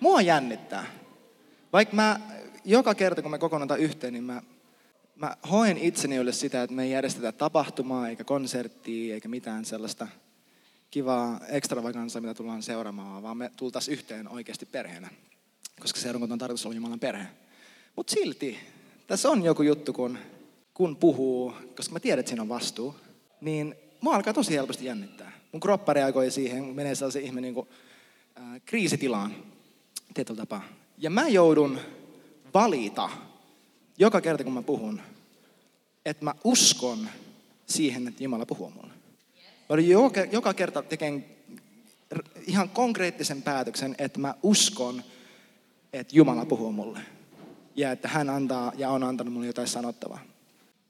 Mua jännittää. Vaikka mä joka kerta, kun me kokoonnutaan yhteen, niin mä, mä hoen itseni ylle sitä, että me ei järjestetä tapahtumaa, eikä konserttia, eikä mitään sellaista kivaa ekstravagansaa, mitä tullaan seuraamaan, vaan me tultaisiin yhteen oikeasti perheenä. Koska seurakunta on tarkoitus olla Jumalan perhe. Mutta silti, tässä on joku juttu, kun, kun puhuu, koska mä tiedän, että siinä on vastuu, niin mua alkaa tosi helposti jännittää. Mun kroppa reagoi siihen, menee sellaisen ihme niin kuin, äh, kriisitilaan tietyllä tapaa. Ja mä joudun valita joka kerta, kun mä puhun, että mä uskon siihen, että Jumala puhuu mulle. Mä joka, joka kerta tekemään ihan konkreettisen päätöksen, että mä uskon, että Jumala puhuu mulle. Ja että hän antaa ja on antanut mulle jotain sanottavaa.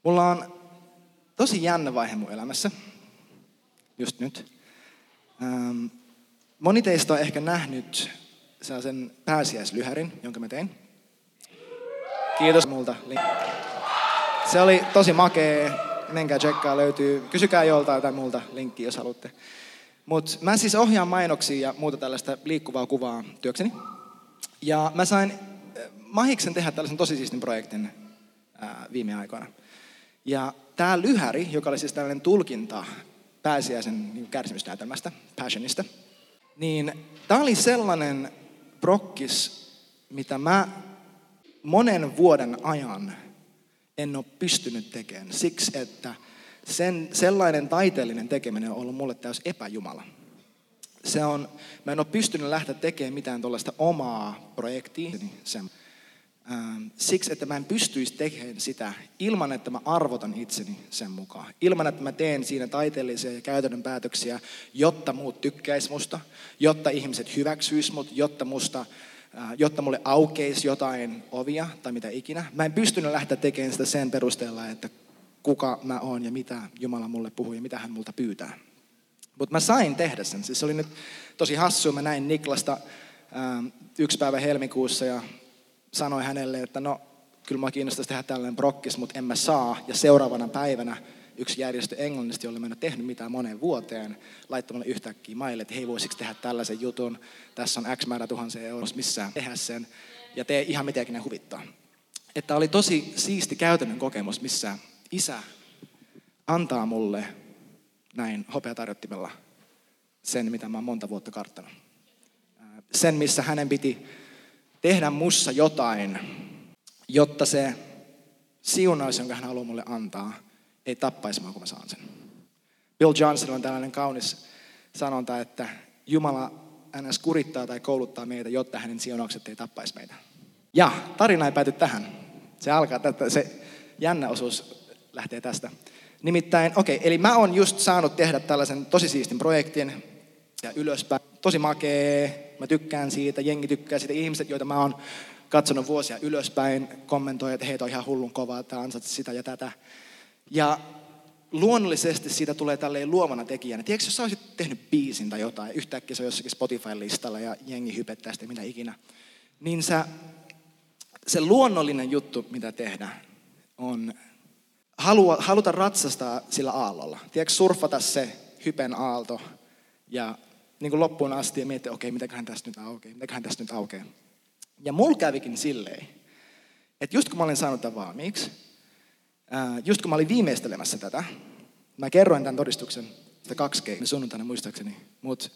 Mulla on tosi jännä vaihe mun elämässä, just nyt. Ähm, moni teistä on ehkä nähnyt sellaisen pääsiäislyhärin, jonka mä tein. Kiitos multa. Se oli tosi makea. Menkää tsekkaa, löytyy. Kysykää joltain tai multa linkki, jos haluatte. Mutta mä siis ohjaan mainoksia ja muuta tällaista liikkuvaa kuvaa työkseni. Ja mä sain mahiksen tehdä tällaisen tosi siistin projektin ää, viime aikoina. Ja tämä lyhäri, joka oli siis tällainen tulkinta pääsiäisen kärsimysnäytelmästä, Passionista, niin tämä oli sellainen prokkis, mitä mä monen vuoden ajan en ole pystynyt tekemään. Siksi, että sen, sellainen taiteellinen tekeminen on ollut mulle täys epäjumala. Se on, mä en ole pystynyt lähteä tekemään mitään tuollaista omaa projektia. Sen. Ähm, siksi, että mä en pystyisi tekemään sitä ilman, että mä arvotan itseni sen mukaan. Ilman, että mä teen siinä taiteellisia ja käytännön päätöksiä, jotta muut tykkäis musta, jotta ihmiset hyväksyis mut, jotta, musta, äh, jotta mulle aukeisi jotain ovia tai mitä ikinä. Mä en pystynyt lähteä tekemään sitä sen perusteella, että kuka mä oon ja mitä Jumala mulle puhuu ja mitä hän multa pyytää. Mutta mä sain tehdä sen. Siis se oli nyt tosi hassu. Mä näin Niklasta ähm, yksi päivä helmikuussa ja sanoi hänelle, että no, kyllä mä kiinnostaisi tehdä tällainen brokkis, mutta en mä saa. Ja seuraavana päivänä yksi järjestö Englannista, jolle mä en ole tehnyt mitään moneen vuoteen, laittoi mulle yhtäkkiä maille, että hei, voisiko tehdä tällaisen jutun, tässä on X määrä tuhansia euroa, missään tehdä sen, ja tee ihan mitenkin ne huvittaa. Että oli tosi siisti käytännön kokemus, missä isä antaa mulle näin hopeatarjottimella sen, mitä mä oon monta vuotta karttanut. Sen, missä hänen piti tehdä mussa jotain, jotta se siunaus, jonka hän haluaa mulle antaa, ei tappaisi mua, kun mä saan sen. Bill Johnson on tällainen kaunis sanonta, että Jumala ns. kurittaa tai kouluttaa meitä, jotta hänen siunaukset ei tappaisi meitä. Ja tarina ei pääty tähän. Se alkaa, että se jännä osuus lähtee tästä. Nimittäin, okei, okay, eli mä oon just saanut tehdä tällaisen tosi siistin projektin ja ylöspäin. Tosi makee, Mä tykkään siitä, jengi tykkää siitä. Ihmiset, joita mä oon katsonut vuosia ylöspäin, kommentoi, että hei, on ihan hullun kova, että ansat sitä ja tätä. Ja luonnollisesti siitä tulee tälleen luovana tekijänä. Tiedätkö, jos sä olisit tehnyt biisin tai jotain, yhtäkkiä se on jossakin Spotify-listalla ja jengi hypettää sitä mitä ikinä, niin sä, se luonnollinen juttu, mitä tehdä, on halua, haluta ratsastaa sillä aallolla. Tiedätkö, surfata se hypen aalto ja niin kuin loppuun asti ja miettiä, okei, okay, mitäköhän tästä nyt aukeaa, mitäköhän tästä nyt aukeaa. Ja mulla kävikin silleen, että just kun mä olin saanut tämän valmiiksi, just kun mä olin viimeistelemässä tätä, mä kerroin tämän todistuksen, sitä kaksi keikkaa sunnuntaina muistaakseni, mutta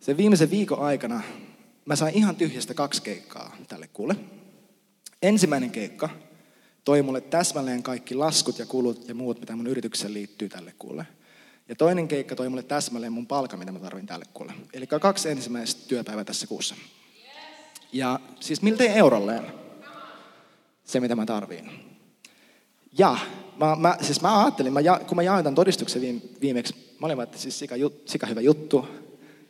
sen viimeisen viikon aikana mä sain ihan tyhjästä kaksi keikkaa tälle kuule. Ensimmäinen keikka toi mulle täsmälleen kaikki laskut ja kulut ja muut, mitä mun yritykseen liittyy tälle kuule. Ja toinen keikka toi mulle täsmälleen mun palkan, mitä mä tarvin tälle kuulle. Eli kaksi ensimmäistä työpäivää tässä kuussa. Ja siis miltei eurolleen se, mitä mä tarviin. Ja mä, mä, siis mä ajattelin, mä ja, kun mä jaoin tämän todistuksen viimeksi, mä olin että siis sika, jut, sika hyvä juttu,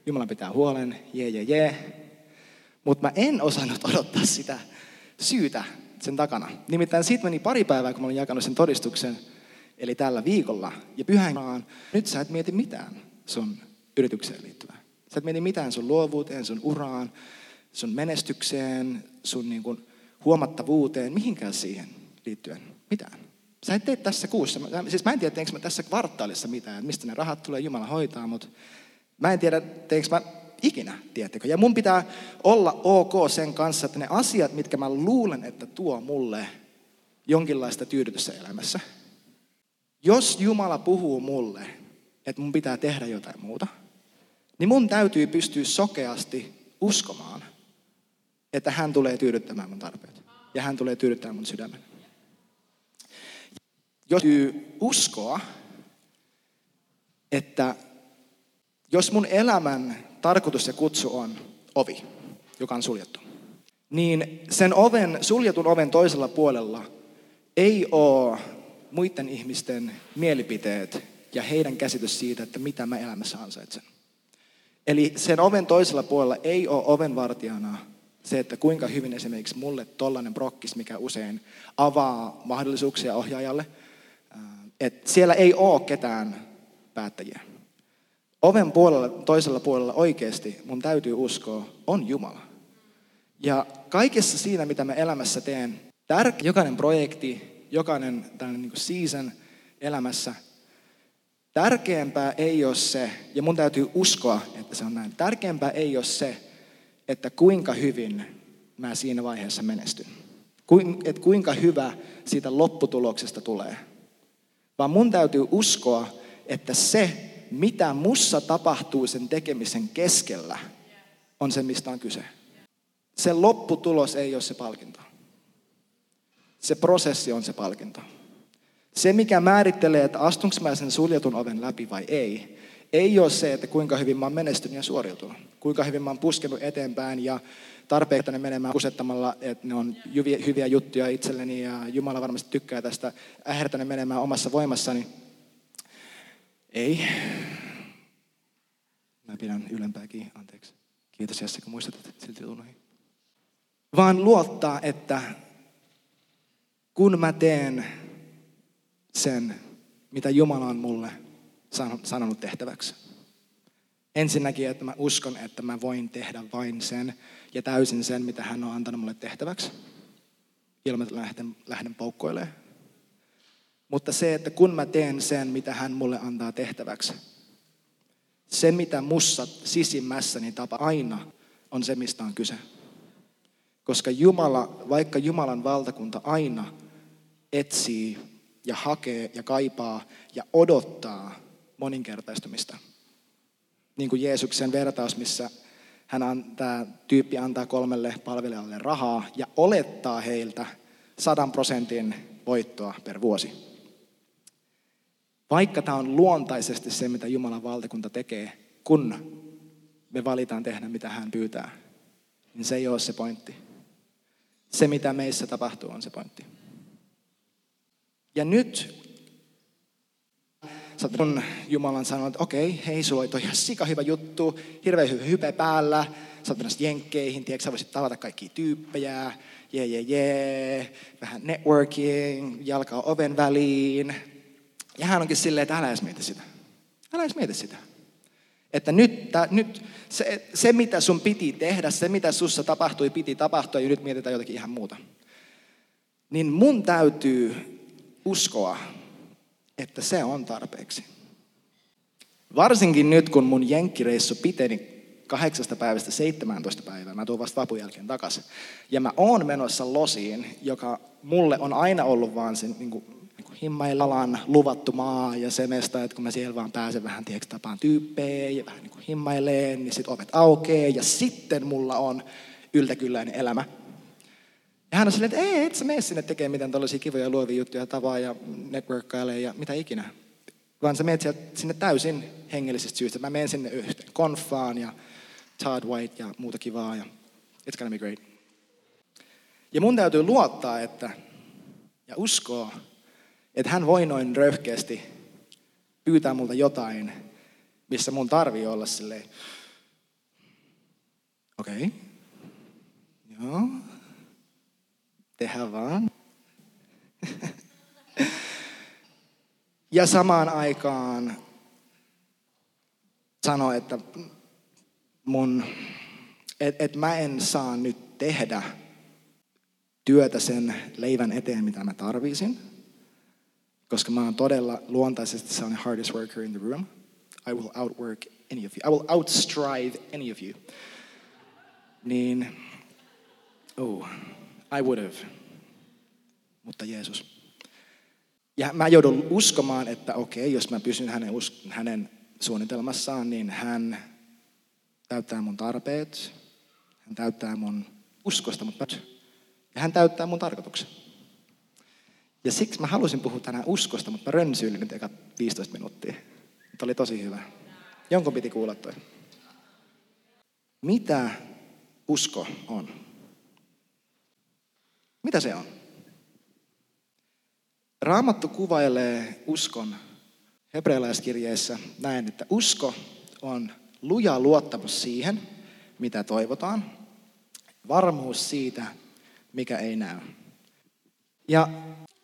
Jumala pitää huolen, jee, jee, jee. Mutta mä en osannut odottaa sitä syytä sen takana. Nimittäin siitä meni pari päivää, kun mä olin jakanut sen todistuksen, eli tällä viikolla. Ja pyhän nyt sä et mieti mitään sun yritykseen liittyvää. Sä et mieti mitään sun luovuuteen, sun uraan, sun menestykseen, sun niin kuin huomattavuuteen, mihinkään siihen liittyen. Mitään. Sä et tee tässä kuussa. Siis mä en tiedä, teenkö mä tässä kvartaalissa mitään, että mistä ne rahat tulee, Jumala hoitaa, mutta mä en tiedä, teenkö mä ikinä, tiedättekö. Ja mun pitää olla ok sen kanssa, että ne asiat, mitkä mä luulen, että tuo mulle jonkinlaista tyydytystä elämässä. Jos Jumala puhuu mulle, että mun pitää tehdä jotain muuta, niin mun täytyy pystyä sokeasti uskomaan, että hän tulee tyydyttämään mun tarpeet. Ja hän tulee tyydyttämään mun sydämen. Jos täytyy uskoa, että jos mun elämän tarkoitus ja kutsu on ovi, joka on suljettu, niin sen oven, suljetun oven toisella puolella ei ole muiden ihmisten mielipiteet ja heidän käsitys siitä, että mitä mä elämässä ansaitsen. Eli sen oven toisella puolella ei ole ovenvartijana se, että kuinka hyvin esimerkiksi mulle tollainen brokkis, mikä usein avaa mahdollisuuksia ohjaajalle, että siellä ei ole ketään päättäjiä. Oven puolella, toisella puolella oikeasti mun täytyy uskoa, on Jumala. Ja kaikessa siinä, mitä mä elämässä teen, tärkeä, jokainen projekti, jokainen tällainen niin season elämässä, tärkeämpää ei ole se, ja mun täytyy uskoa, että se on näin, tärkeämpää ei ole se, että kuinka hyvin mä siinä vaiheessa menestyn. Että kuinka hyvä siitä lopputuloksesta tulee. Vaan mun täytyy uskoa, että se, mitä mussa tapahtuu sen tekemisen keskellä, on se, mistä on kyse. Se lopputulos ei ole se palkinto. Se prosessi on se palkinto. Se, mikä määrittelee, että astunko mä sen suljetun oven läpi vai ei, ei ole se, että kuinka hyvin mä oon menestynyt ja suoriutunut. Kuinka hyvin mä oon puskenut eteenpäin ja tarpeita ne menemään kusettamalla, että ne on hyviä, hyviä juttuja itselleni ja Jumala varmasti tykkää tästä ähertäne menemään omassa voimassani. Ei. Mä pidän ylempääkin, anteeksi. Kiitos Jesse, kun muistutat silti tunnoihin. Vaan luottaa, että kun mä teen sen, mitä Jumala on mulle sanonut tehtäväksi. Ensinnäkin, että mä uskon, että mä voin tehdä vain sen ja täysin sen, mitä hän on antanut mulle tehtäväksi. Ilman, että lähden, lähden poukkoilemaan. Mutta se, että kun mä teen sen, mitä hän mulle antaa tehtäväksi, se, mitä mussa sisimmässäni tapa aina, on se, mistä on kyse. Koska Jumala, vaikka Jumalan valtakunta aina etsii ja hakee ja kaipaa ja odottaa moninkertaistumista. Niin kuin Jeesuksen vertaus, missä hän antaa, tyyppi antaa kolmelle palvelijalle rahaa ja olettaa heiltä sadan prosentin voittoa per vuosi. Vaikka tämä on luontaisesti se, mitä Jumalan valtakunta tekee, kun me valitaan tehdä, mitä hän pyytää, niin se ei ole se pointti. Se, mitä meissä tapahtuu, on se pointti. Ja nyt kun Jumalan sanoo, että okei, hei, sulla toi ihan sika hyvä juttu, hirveän hyvä hype päällä, sä oot jenkkeihin, tiedätkö, sä voisit tavata kaikkia tyyppejä, jee, jee, jee, vähän networking, jalkaa oven väliin, ja hän onkin silleen, että älä edes mieti sitä. Älä edes mieti sitä. Että nyt, tää, nyt se, se, mitä sun piti tehdä, se, mitä sussa tapahtui, piti tapahtua, ja nyt mietitään jotakin ihan muuta. Niin mun täytyy uskoa, että se on tarpeeksi. Varsinkin nyt, kun mun jenkkireissu piteni kahdeksasta päivästä 17 päivää. Mä tuun vasta vapun jälkeen takaisin. Ja mä oon menossa losiin, joka mulle on aina ollut vaan sen niin kuin, himmailalan luvattu maa ja se mesta, että kun mä siellä vaan pääsen vähän tiedätkö, tapaan tyyppejä ja vähän niin kuin himmaileen, niin sitten ovet aukeaa ja sitten mulla on yltäkylläinen elämä. Ja hän on silleen, että ei, et sä mene sinne tekemään mitään tällaisia kivoja luovia juttuja, tavaa ja networkkailee ja mitä ikinä. Vaan sä menet sinne täysin hengellisestä syystä. Mä menen sinne yhteen konfaan ja Todd White ja muuta kivaa ja it's gonna be great. Ja mun täytyy luottaa, että ja uskoa, että hän voi noin röyhkeästi pyytää multa jotain, missä mun tarvii olla silleen, okei, okay. Joo. Tehdään vaan. ja samaan aikaan sano, että mun, et, et mä en saa nyt tehdä työtä sen leivän eteen, mitä mä tarvisin, koska mä oon todella luontaisesti sellainen hardest worker in the room. I will outwork any of you. I will outstrive any of you. Niin, oh, I would have. Mutta Jeesus. Ja mä joudun uskomaan, että okei, jos mä pysyn hänen, hänen suunnitelmassaan, niin hän täyttää mun tarpeet, hän täyttää mun uskosta, mutta ja hän täyttää mun tarkoituksen. Ja siksi mä halusin puhua tänään uskosta, mutta mä rönsyilin nyt eka 15 minuuttia. Tämä oli tosi hyvä. Jonkun piti kuulla toi. Mitä usko on? Mitä se on? Raamattu kuvailee uskon hebrealaiskirjeessä näin, että usko on luja luottamus siihen, mitä toivotaan, varmuus siitä, mikä ei näy. Ja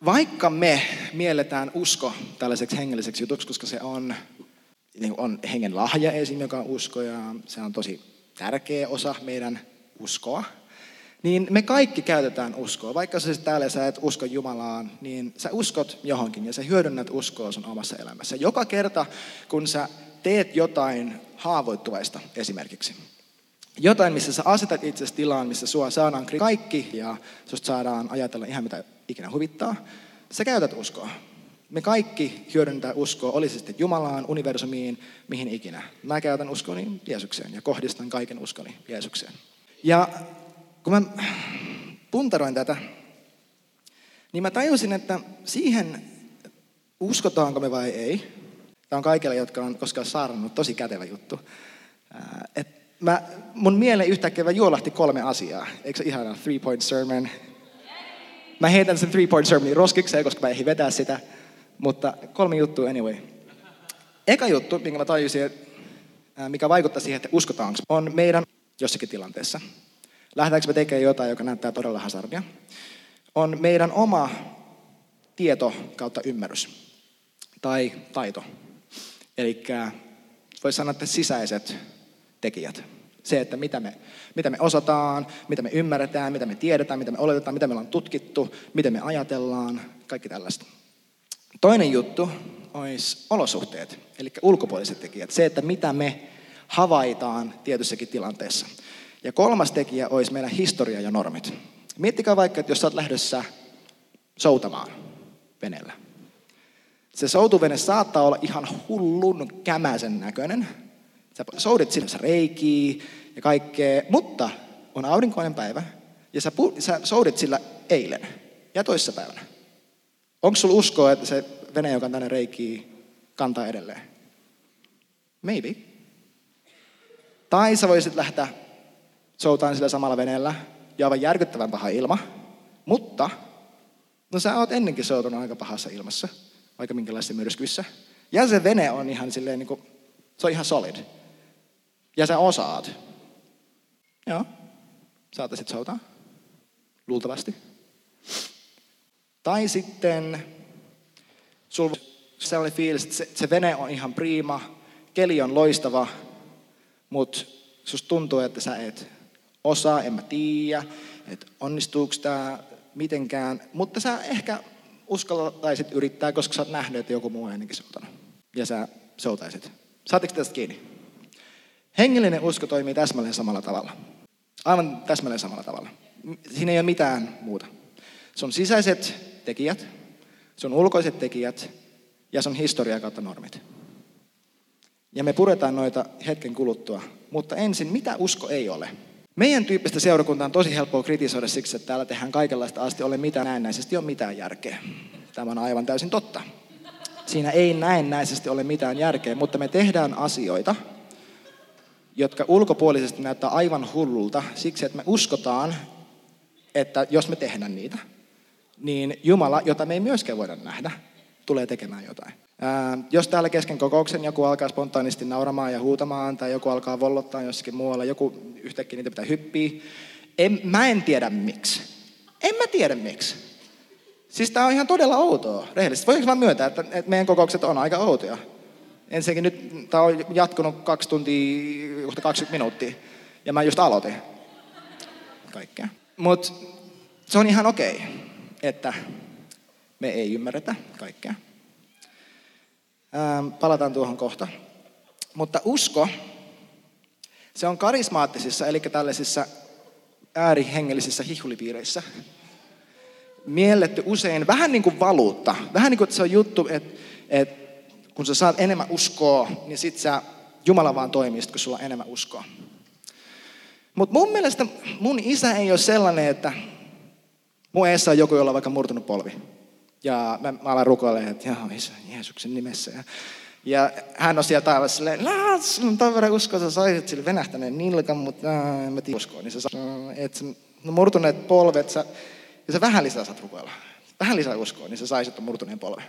vaikka me mielletään usko tällaiseksi hengelliseksi jutuksi, koska se on, niin on hengen lahja esim. joka on usko ja se on tosi tärkeä osa meidän uskoa, niin me kaikki käytetään uskoa. Vaikka sä täällä sä et usko Jumalaan, niin sä uskot johonkin ja sä hyödynnät uskoa sun omassa elämässä. Joka kerta, kun sä teet jotain haavoittuvaista esimerkiksi, jotain, missä sä asetat itsesi tilaan, missä sua saadaan kaikki ja susta saadaan ajatella ihan mitä ikinä huvittaa, sä käytät uskoa. Me kaikki hyödyntää uskoa, oli se sitten Jumalaan, universumiin, mihin ikinä. Mä käytän uskoni Jeesukseen ja kohdistan kaiken uskoni Jeesukseen. Ja kun mä puntaroin tätä, niin mä tajusin, että siihen uskotaanko me vai ei. Tämä on kaikille, jotka on koskaan saarannut, tosi kätevä juttu. Et mä, mun mieleen yhtäkkiä juolahti kolme asiaa. Eikö se ihana three point sermon? Mä heitän sen three point sermonin roskikseen, koska mä eihin vetää sitä. Mutta kolme juttua anyway. Eka juttu, minkä mä tajusin, mikä vaikuttaa siihen, että uskotaanko, on meidän jossakin tilanteessa. Lähdetäänkö me tekemään jotain, joka näyttää todella hazardia? On meidän oma tieto kautta ymmärrys tai taito. Eli voisi sanoa, että sisäiset tekijät. Se, että mitä me, mitä me osataan, mitä me ymmärretään, mitä me tiedetään, mitä me oletetaan, mitä me ollaan tutkittu, mitä me ajatellaan, kaikki tällaista. Toinen juttu olisi olosuhteet, eli ulkopuoliset tekijät. Se, että mitä me havaitaan tietyssäkin tilanteessa. Ja kolmas tekijä olisi meidän historia ja normit. Miettikää vaikka, että jos sä oot lähdössä soutamaan veneellä. Se soutuvene saattaa olla ihan hullun kämäsen näköinen. Sä soudit sillä reikii ja kaikkea, mutta on aurinkoinen päivä ja sä, pu- sä soudit sillä eilen ja toissapäivänä. Onko sulla uskoa, että se vene, joka on tänne reikii, kantaa edelleen? Maybe. Tai sä voisit lähteä soutaan sillä samalla veneellä ja aivan järkyttävän paha ilma, mutta no sä oot ennenkin soutunut aika pahassa ilmassa, vaikka minkälaisessa myrskyissä. Ja se vene on ihan silleen niin kuin, se on ihan solid. Ja sä osaat. Joo, saatasit soutaa. Luultavasti. Tai sitten sulla sellainen fiilis, että se, se vene on ihan priima, keli on loistava, mutta susta tuntuu, että sä et osaa, en mä tiedä, että onnistuuko tämä mitenkään, mutta sä ehkä uskaltaisit yrittää, koska sä oot nähnyt, että joku muu on ennenkin soutanut. Ja sä soutaisit. Saatteko tästä kiinni? Hengellinen usko toimii täsmälleen samalla tavalla. Aivan täsmälleen samalla tavalla. Siinä ei ole mitään muuta. Sun sisäiset tekijät, sun ulkoiset tekijät ja sun historia kautta normit. Ja me puretaan noita hetken kuluttua. Mutta ensin, mitä usko ei ole? Meidän tyyppistä seurakuntaa on tosi helppoa kritisoida siksi, että täällä tehdään kaikenlaista asti, ole mitään näennäisesti ole mitään järkeä. Tämä on aivan täysin totta. Siinä ei näennäisesti ole mitään järkeä, mutta me tehdään asioita, jotka ulkopuolisesti näyttää aivan hullulta siksi, että me uskotaan, että jos me tehdään niitä, niin Jumala, jota me ei myöskään voida nähdä, tulee tekemään jotain. Ää, jos täällä kesken kokouksen joku alkaa spontaanisti nauramaan ja huutamaan, tai joku alkaa vollottaa jossakin muualla, joku yhtäkkiä niitä pitää hyppiä, En, mä en tiedä miksi. En mä tiedä miksi. Siis tää on ihan todella outoa, rehellisesti. Voinko mä myöntää, että, että meidän kokoukset on aika outoja? Ensinnäkin nyt tää on jatkunut kaksi tuntia, 20 minuuttia. Ja mä just aloitin kaikkea. Mutta se on ihan okei, okay, että me ei ymmärretä kaikkea. Ähm, palataan tuohon kohta. Mutta usko, se on karismaattisissa, eli tällaisissa äärihengellisissä hihulipiireissä mielletty usein vähän niin kuin valuutta. Vähän niin kuin se on juttu, että, että kun sä saat enemmän uskoa, niin sit sä, Jumala vaan toimii, kun sulla on enemmän uskoa. Mutta mun mielestä mun isä ei ole sellainen, että mun eessä on joku, jolla on vaikka murtunut polvi. Ja mä, mä alan rukoilemaan, että joo, isä, Jeesuksen nimessä. Ja, ja hän on siellä taivaassa silleen, laas, mun toveri usko, sä saisit sille venähtäneen nilkan, mutta äh, en mä tiedä uskoa. Niin sä saa, että no, murtuneet polvet, sä, ja sä vähän lisää saat rukoilla. Vähän lisää uskoa, niin sä saisit ton murtuneen polven.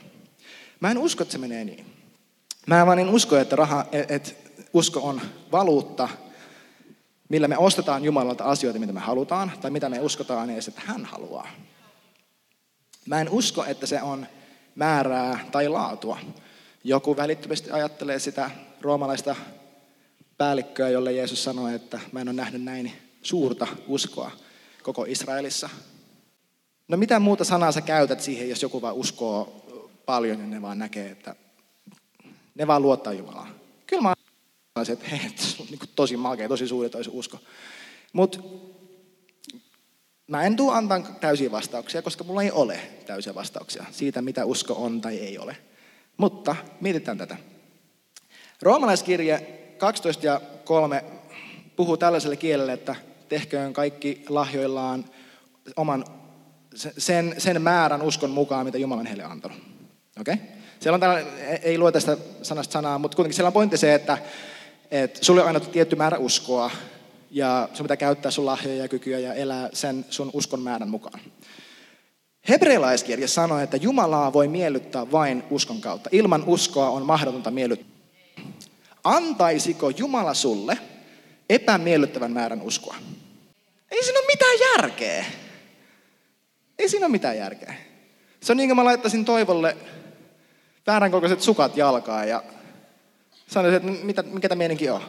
Mä en usko, että se menee niin. Mä vaan en usko, että, raha, että usko on valuutta, millä me ostetaan Jumalalta asioita, mitä me halutaan, tai mitä me uskotaan edes, että hän haluaa. Mä en usko, että se on määrää tai laatua. Joku välittömästi ajattelee sitä roomalaista päällikköä, jolle Jeesus sanoi, että mä en ole nähnyt näin suurta uskoa koko Israelissa. No mitä muuta sanaa sä käytät siihen, jos joku vaan uskoo paljon ja ne vaan näkee, että ne vaan luottaa Jumalaan. Kyllä mä että hei, on niin tosi makea, tosi suuri toi usko. Mutta mä en tule antaa täysiä vastauksia, koska mulla ei ole täysiä vastauksia siitä, mitä usko on tai ei ole. Mutta mietitään tätä. Roomalaiskirje 12 ja 3 puhuu tällaiselle kielelle, että tehköön kaikki lahjoillaan oman sen, sen määrän uskon mukaan, mitä Jumala on heille antanut. Okei? Okay? Siellä on tällainen, ei lue tästä sanasta sanaa, mutta kuitenkin siellä on pointti se, että, että sulle on aina tietty määrä uskoa, ja sun pitää käyttää sun lahjoja ja kykyjä ja elää sen sun uskon määrän mukaan. Hebrealaiskirja sanoo, että Jumalaa voi miellyttää vain uskon kautta. Ilman uskoa on mahdotonta miellyttää. Antaisiko Jumala sulle epämiellyttävän määrän uskoa? Ei siinä ole mitään järkeä. Ei siinä ole mitään järkeä. Se on niin kuin mä laittaisin Toivolle väärän kokoiset sukat jalkaan ja sanoisin, että mitä, mikä tämä meininki on.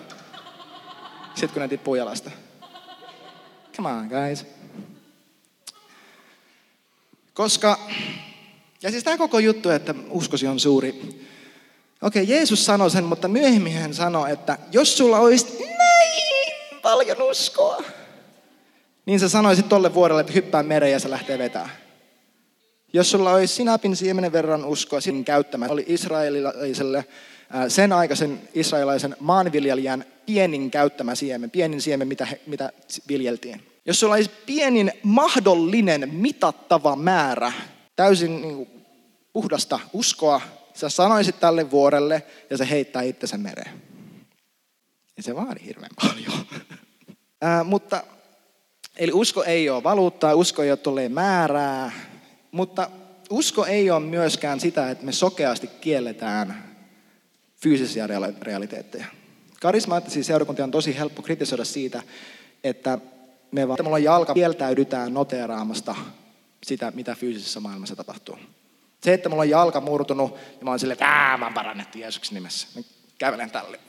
Sitten kun ne tippuu jalasta. Come on, guys. Koska, ja siis tämä koko juttu, että uskosi on suuri. Okei, Jeesus sanoi sen, mutta myöhemmin hän sanoi, että jos sulla olisi näin paljon uskoa, niin sä sanoisit tolle vuodelle, että hyppää mereen ja se lähtee vetää. Jos sulla olisi sinapin siemenen verran uskoa, sinun käyttämä oli israelilaiselle sen aikaisen israelilaisen maanviljelijän pienin käyttämä siemen, pienin siemen, mitä, he, mitä viljeltiin. Jos sulla olisi pienin mahdollinen mitattava määrä täysin niin kuin, puhdasta uskoa, sä sanoisit tälle vuorelle ja se heittää itsensä mereen. Ja se vaadi hirveän paljon. Ää, mutta, eli usko ei ole valuuttaa, usko ei ole tulee määrää, mutta usko ei ole myöskään sitä, että me sokeasti kielletään fyysisiä realiteetteja. Karismaattisia seurakuntia on tosi helppo kritisoida siitä, että me vaan, mulla jalka kieltäydytään noteeraamasta sitä, mitä fyysisessä maailmassa tapahtuu. Se, että mulla on jalka murtunut ja mä oon silleen, että mä oon parannettu Jeesuksen nimessä. Mä kävelen tälle.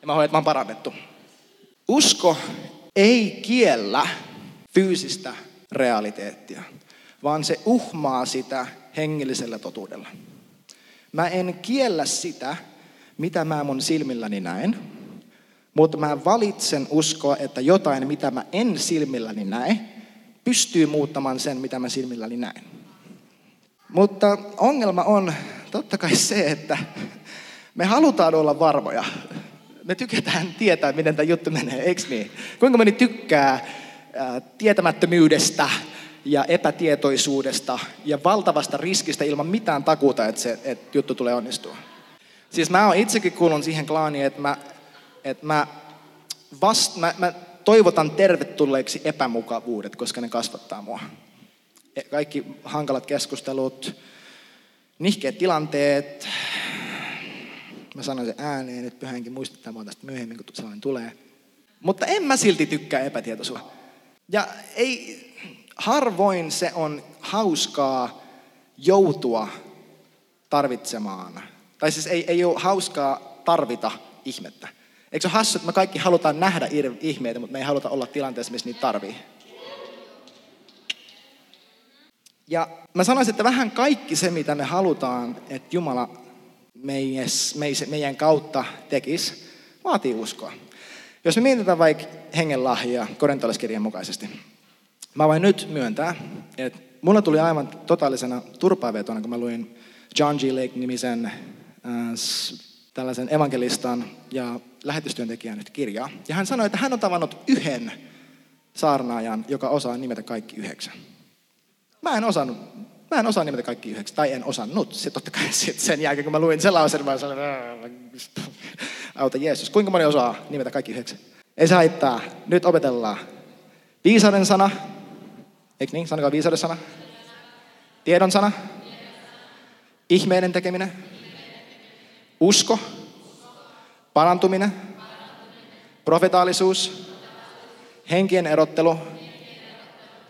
Ja mä hoin, että mä oon parannettu. Usko ei kiellä fyysistä realiteettia, vaan se uhmaa sitä hengellisellä totuudella. Mä en kiellä sitä, mitä mä mun silmilläni näen, mutta mä valitsen uskoa, että jotain, mitä mä en silmilläni näe, pystyy muuttamaan sen, mitä mä silmilläni näen. Mutta ongelma on totta kai se, että me halutaan olla varmoja. Me tykätään tietää, miten tämä juttu menee, eikö niin? Kuinka moni tykkää tietämättömyydestä ja epätietoisuudesta ja valtavasta riskistä ilman mitään takuuta, että se että juttu tulee onnistua. Siis mä oon itsekin kuulun siihen klaaniin, että mä, että mä, vast, mä, mä toivotan tervetulleeksi epämukavuudet, koska ne kasvattaa mua. E, kaikki hankalat keskustelut, nihkeät tilanteet, mä sanoin sen ääneen, että pyhänkin muistuttaa mua tästä myöhemmin, kun sellainen tulee. Mutta en mä silti tykkää epätietoisuudesta. Ja ei, harvoin se on hauskaa joutua tarvitsemaan. Tai siis ei, ei ole hauskaa tarvita ihmettä. Eikö se ole hassu, että me kaikki halutaan nähdä ihmeitä, mutta me ei haluta olla tilanteessa, missä niitä tarvii. Ja mä sanoisin, että vähän kaikki se, mitä me halutaan, että Jumala meidän kautta tekisi, vaatii uskoa. Jos me mietitään vaikka hengenlahjaa korintolaiskirjan mukaisesti, mä voin nyt myöntää, että mulla tuli aivan totaalisena turpaavetona, kun mä luin John G. Lake-nimisen äh, tällaisen evankelistan ja lähetystyöntekijän kirjaa. Ja hän sanoi, että hän on tavannut yhden saarnaajan, joka osaa nimetä kaikki yhdeksän. Mä en osannut, mä en osaa nimetä kaikki yhdeksän, tai en osannut. Se totta kai sit sen jälkeen, kun mä luin sen lauseen, mä sanoin, auta Jeesus. Kuinka moni osaa nimetä kaikki yhdeksän? Ei se haittaa. Nyt opetellaan. Viisauden sana. Eikö niin? Sanokaa viisauden sana. Tiedon sana. Ihmeiden tekeminen. Usko. Parantuminen. Profetaalisuus. Henkien erottelu.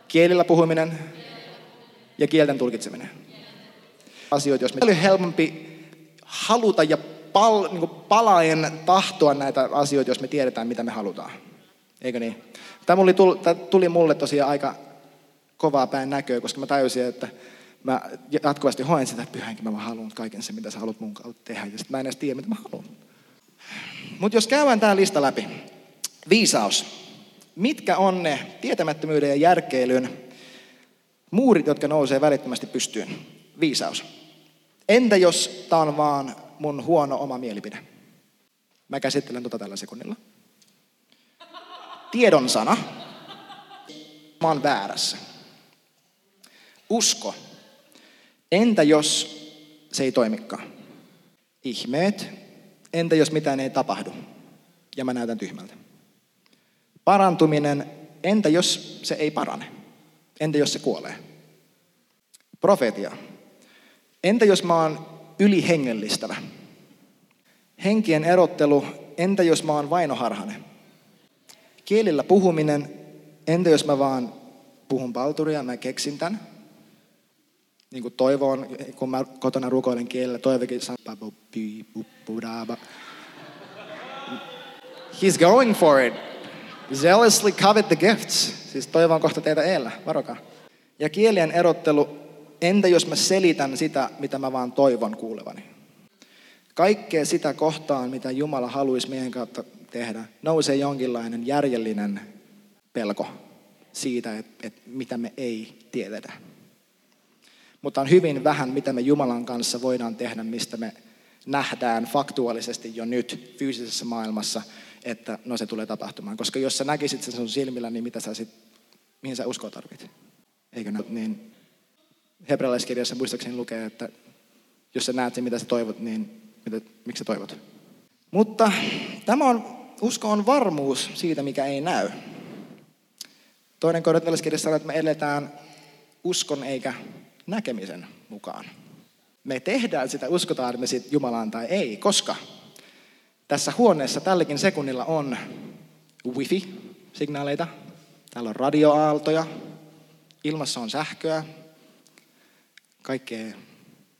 Kielillä puhuminen. Ja kielten tulkitseminen. Asioita, jos me oli helpompi haluta ja pal, niin palaen tahtoa näitä asioita, jos me tiedetään, mitä me halutaan. Eikö niin? Tämä tuli, tuli mulle tosiaan aika kovaa päin näköä, koska mä tajusin, että mä jatkuvasti hoen sitä pyhänkin, mä haluan kaiken sen, mitä sä haluat mun kautta tehdä. Ja sitten mä en edes tiedä, mitä mä haluan. Mutta jos käydään tämä lista läpi. Viisaus. Mitkä on ne tietämättömyyden ja järkeilyn muurit, jotka nousee välittömästi pystyyn? Viisaus. Entä jos tämä on vaan mun huono oma mielipide? Mä käsittelen tota tällä sekunnilla. Tiedon sana. Mä oon väärässä. Usko. Entä jos se ei toimikaan? Ihmeet. Entä jos mitään ei tapahdu ja mä näytän tyhmältä? Parantuminen. Entä jos se ei parane? Entä jos se kuolee? Profetia. Entä jos mä oon ylihengellistävä? Henkien erottelu. Entä jos mä oon vainoharhanen? Kielillä puhuminen. Entä jos mä vaan puhun palturia, mä keksin tämän? Niin kuin toivoon, kun mä kotona rukoilen kielellä, toivokin sanoo, He's going for it. Zealously covet the gifts. Siis toivon kohta teitä eellä, varokaa. Ja kielien erottelu, entä jos mä selitän sitä, mitä mä vaan toivon kuulevani? Kaikkea sitä kohtaan, mitä Jumala haluaisi meidän kautta tehdä, nousee jonkinlainen järjellinen pelko siitä, että, että mitä me ei tiedetä. Mutta on hyvin vähän, mitä me Jumalan kanssa voidaan tehdä, mistä me nähdään faktuaalisesti jo nyt fyysisessä maailmassa, että no se tulee tapahtumaan. Koska jos sä näkisit sen sun silmillä, niin mitä sä sit, mihin sä uskoa tarvit? Eikö niin? Hebrealaiskirjassa muistaakseni lukee, että jos sä näet sen, mitä sä toivot, niin mitä, miksi sä toivot? Mutta tämä on, usko on varmuus siitä, mikä ei näy. Toinen korintolaiskirjassa sanoo, että me eletään uskon eikä näkemisen mukaan. Me tehdään sitä, uskotaan me siitä Jumalaan tai ei, koska tässä huoneessa tälläkin sekunnilla on wifi-signaaleita, täällä on radioaaltoja, ilmassa on sähköä, kaikkea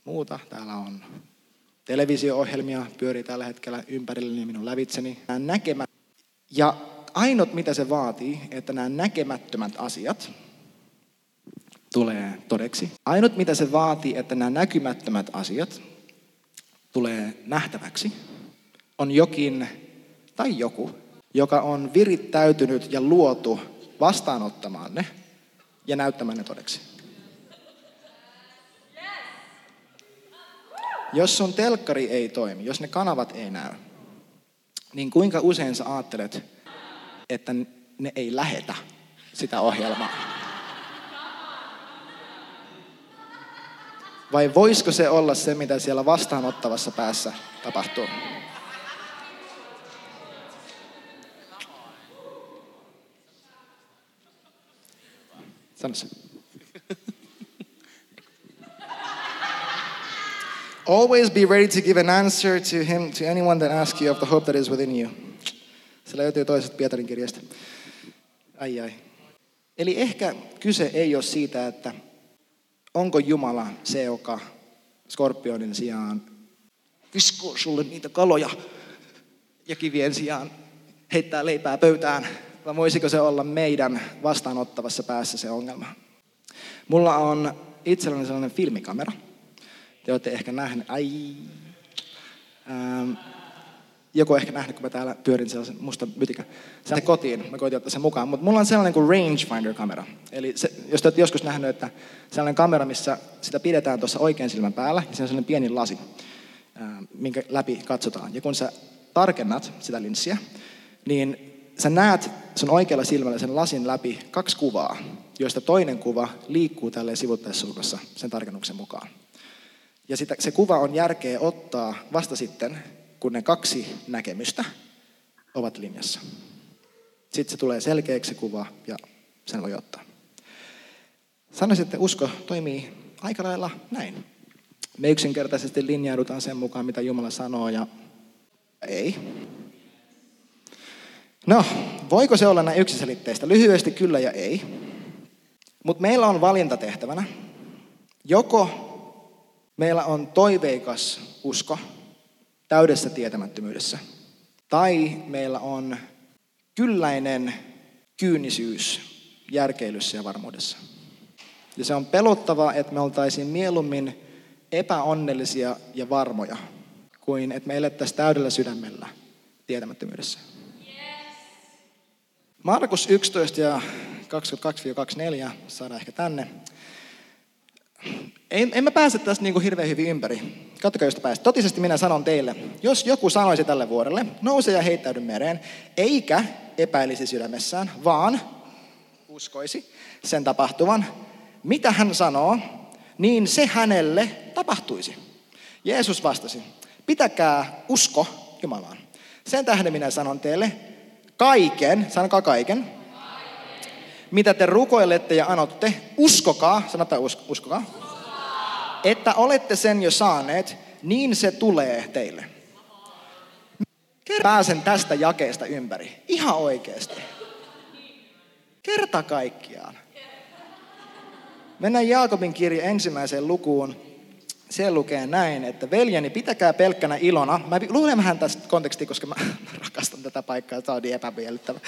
muuta. Täällä on televisio-ohjelmia, pyörii tällä hetkellä ympärilleni minun lävitseni. Nämä näkemä... Ja ainut mitä se vaatii, että nämä näkemättömät asiat, tulee todeksi. Ainut mitä se vaatii, että nämä näkymättömät asiat tulee nähtäväksi, on jokin tai joku, joka on virittäytynyt ja luotu vastaanottamaan ne ja näyttämään ne todeksi. Jos sun telkkari ei toimi, jos ne kanavat ei näy, niin kuinka usein sä ajattelet, että ne ei lähetä sitä ohjelmaa? Vai voisiko se olla se, mitä siellä vastaanottavassa päässä tapahtuu? Sano se. Always be ready to give an answer to him, to anyone that asks you of the hope that is within you. Se löytyy toisesta Pietarin kirjasta. Ai ai. Eli ehkä kyse ei ole siitä, että onko Jumala se, joka skorpionin sijaan viskoo sulle niitä kaloja ja kivien sijaan heittää leipää pöytään, vai voisiko se olla meidän vastaanottavassa päässä se ongelma? Mulla on itselläni sellainen filmikamera. Te olette ehkä nähneet, ai, ähm, joku ehkä nähnyt, kun mä täällä pyörin sellaisen musta mytikä. Se kotiin, mä koitin ottaa sen mukaan. Mutta mulla on sellainen kuin rangefinder-kamera. Eli se, jos te olette joskus nähnyt, että sellainen kamera, missä sitä pidetään tuossa oikean silmän päällä, ja se on sellainen pieni lasi, minkä läpi katsotaan. Ja kun sä tarkennat sitä linssiä, niin sä näet sun oikealla silmällä sen lasin läpi kaksi kuvaa, joista toinen kuva liikkuu tälleen sivuttaissulkassa sen tarkennuksen mukaan. Ja sitä, se kuva on järkeä ottaa vasta sitten, kun ne kaksi näkemystä ovat linjassa. Sitten se tulee selkeäksi se kuva ja sen voi ottaa. Sanoisin, että usko toimii aika lailla näin. Me yksinkertaisesti linjaudutaan sen mukaan, mitä Jumala sanoo ja ei. No, voiko se olla näin yksiselitteistä? Lyhyesti kyllä ja ei. Mutta meillä on valinta tehtävänä. Joko meillä on toiveikas usko täydessä tietämättömyydessä, tai meillä on kylläinen kyynisyys järkeilyssä ja varmuudessa. Ja se on pelottavaa, että me oltaisiin mieluummin epäonnellisia ja varmoja, kuin että me elettäisiin täydellä sydämellä tietämättömyydessä. Markus 11 ja 22-24, saadaan ehkä tänne. En, en mä pääse tästä niin kuin hirveän hyvin ympäri. Katsokaa, jos pääset. Totisesti minä sanon teille, jos joku sanoisi tälle vuorelle, nouse ja heittäydy mereen, eikä epäilisi sydämessään, vaan uskoisi sen tapahtuvan, mitä hän sanoo, niin se hänelle tapahtuisi. Jeesus vastasi, pitäkää usko Jumalaan. Sen tähden minä sanon teille, kaiken, sanokaa kaiken, mitä te rukoilette ja anotte, uskokaa, sanotaan uskokaa, että olette sen jo saaneet, niin se tulee teille. Pääsen tästä jakeesta ympäri. Ihan oikeasti. Kerta kaikkiaan. Mennään Jaakobin kirja ensimmäiseen lukuun. Se lukee näin, että veljeni, pitäkää pelkkänä ilona. Mä luulen vähän tästä kontekstia, koska mä rakastan tätä paikkaa, tämä on niin epämiellyttävä.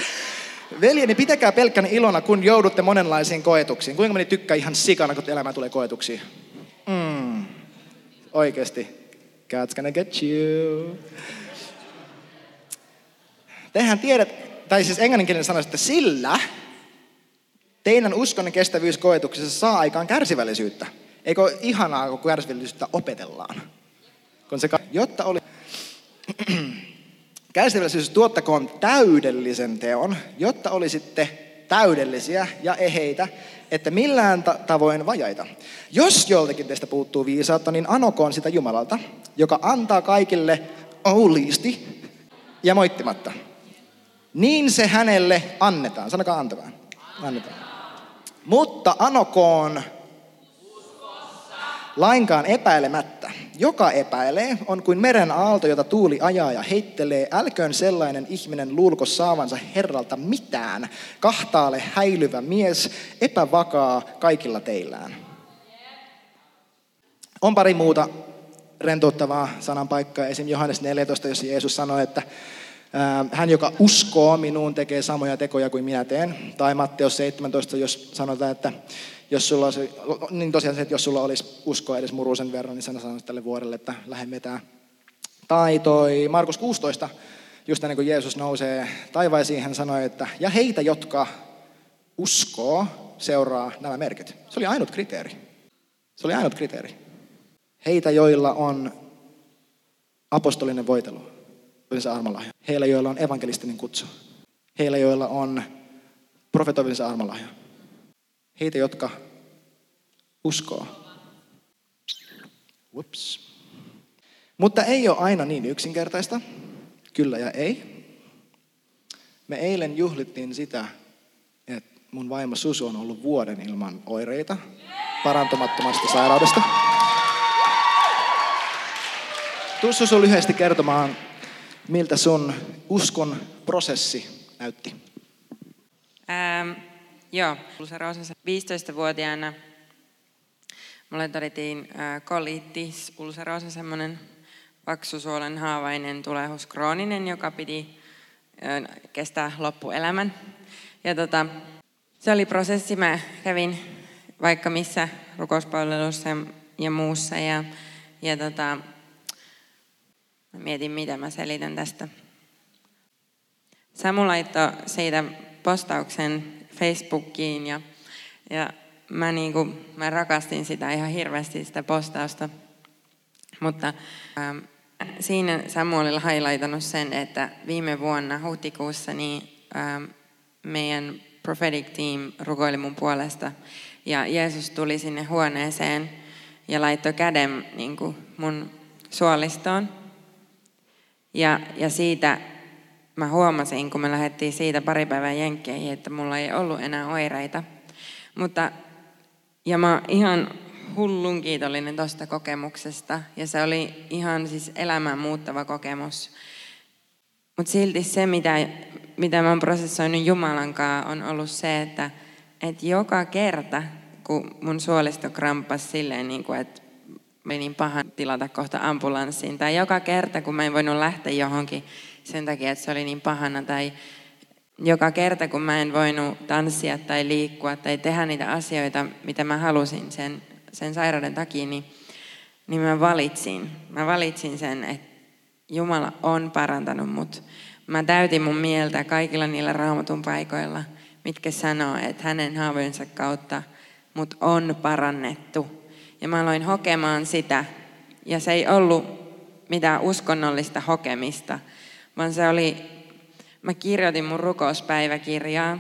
Veljeni, pitäkää pelkkänä ilona, kun joudutte monenlaisiin koetuksiin. Kuinka moni tykkää ihan sikana, kun elämään tulee koetuksiin? Mm. Oikeasti. God's gonna get you. Tehän tiedät, tai siis englanninkielinen sanoisi, että sillä teidän uskonnon kestävyys koetuksessa saa aikaan kärsivällisyyttä. Eikö ole ihanaa, kun kärsivällisyyttä opetellaan? Kun se, jotta oli... Kärsivällisyys tuottakoon täydellisen teon, jotta olisitte täydellisiä ja eheitä, että millään ta- tavoin vajaita. Jos joltakin teistä puuttuu viisautta, niin anokoon sitä Jumalalta, joka antaa kaikille ouliisti ja moittimatta. Niin se hänelle annetaan. Sanokaa antamaan. Annetaan. Mutta anokoon lainkaan epäilemättä. Joka epäilee on kuin meren aalto, jota tuuli ajaa ja heittelee. Älköön sellainen ihminen luulko saavansa Herralta mitään. Kahtaalle häilyvä mies, epävakaa kaikilla teillään. On pari muuta rentouttavaa sananpaikkaa. Esim. Johannes 14, jossa Jeesus sanoi, että hän, joka uskoo minuun, tekee samoja tekoja kuin minä teen. Tai Matteus 17, jos sanotaan, että jos sulla olisi, niin tosiaan se, että jos sulla olisi uskoa edes murusen verran, niin sä sanoisit tälle vuorelle, että lähde metään. Tai toi Markus 16, just ennen kuin Jeesus nousee taivaisiin, hän sanoi, että ja heitä, jotka uskoo, seuraa nämä merkit. Se oli ainut kriteeri. Se oli ainut kriteeri. Heitä, joilla on apostolinen voitelu, se armolahja. Heillä, joilla on evankelistinen kutsu. Heillä, joilla on profetoivisen armolahja heitä, jotka uskoo. Whoops. Mutta ei ole aina niin yksinkertaista. Kyllä ja ei. Me eilen juhlittiin sitä, että mun vaimo Susu on ollut vuoden ilman oireita parantumattomasta sairaudesta. Tuu Susu lyhyesti kertomaan, miltä sun uskon prosessi näytti? Ähm, joo, ulceroosa 15-vuotiaana mulle todettiin äh, koliittis ulceroosa, semmoinen paksusuolen haavainen tulehus krooninen, joka piti äh, kestää loppuelämän. Ja tota, se oli prosessi, mä kävin vaikka missä rukouspalvelussa ja muussa ja, ja tota, mä mietin, mitä mä selitän tästä. Samu laittoi siitä postauksen Facebookiin ja, ja mä, niinku, mä rakastin sitä ihan hirveästi sitä postausta. Mutta ähm, siinä Samu oli highlightannut sen, että viime vuonna huhtikuussa niin, ähm, meidän prophetic team rukoili mun puolesta. Ja Jeesus tuli sinne huoneeseen ja laittoi käden niin kuin mun suolistoon. Ja, ja siitä mä huomasin, kun me lähdettiin siitä pari päivää jenkkeihin, että mulla ei ollut enää oireita. Mutta, ja mä ihan hullun kiitollinen tuosta kokemuksesta. Ja se oli ihan siis elämän muuttava kokemus. Mutta silti se, mitä, mitä mä oon prosessoinut Jumalan kanssa, on ollut se, että, että joka kerta, kun mun suolisto kramppasi silleen, niin kuin, että menin pahan tilata kohta ambulanssiin, tai joka kerta, kun mä en voinut lähteä johonkin sen takia, että se oli niin pahana, tai joka kerta, kun mä en voinut tanssia tai liikkua tai tehdä niitä asioita, mitä mä halusin sen, sen sairauden takia, niin, niin mä valitsin. Mä valitsin sen, että Jumala on parantanut mut. Mä täytin mun mieltä kaikilla niillä raamatun paikoilla, mitkä sanoo, että hänen haavojensa kautta mut on parannettu. Ja mä aloin hokemaan sitä. Ja se ei ollut mitään uskonnollista hokemista, vaan se oli, mä kirjoitin mun rukouspäiväkirjaa.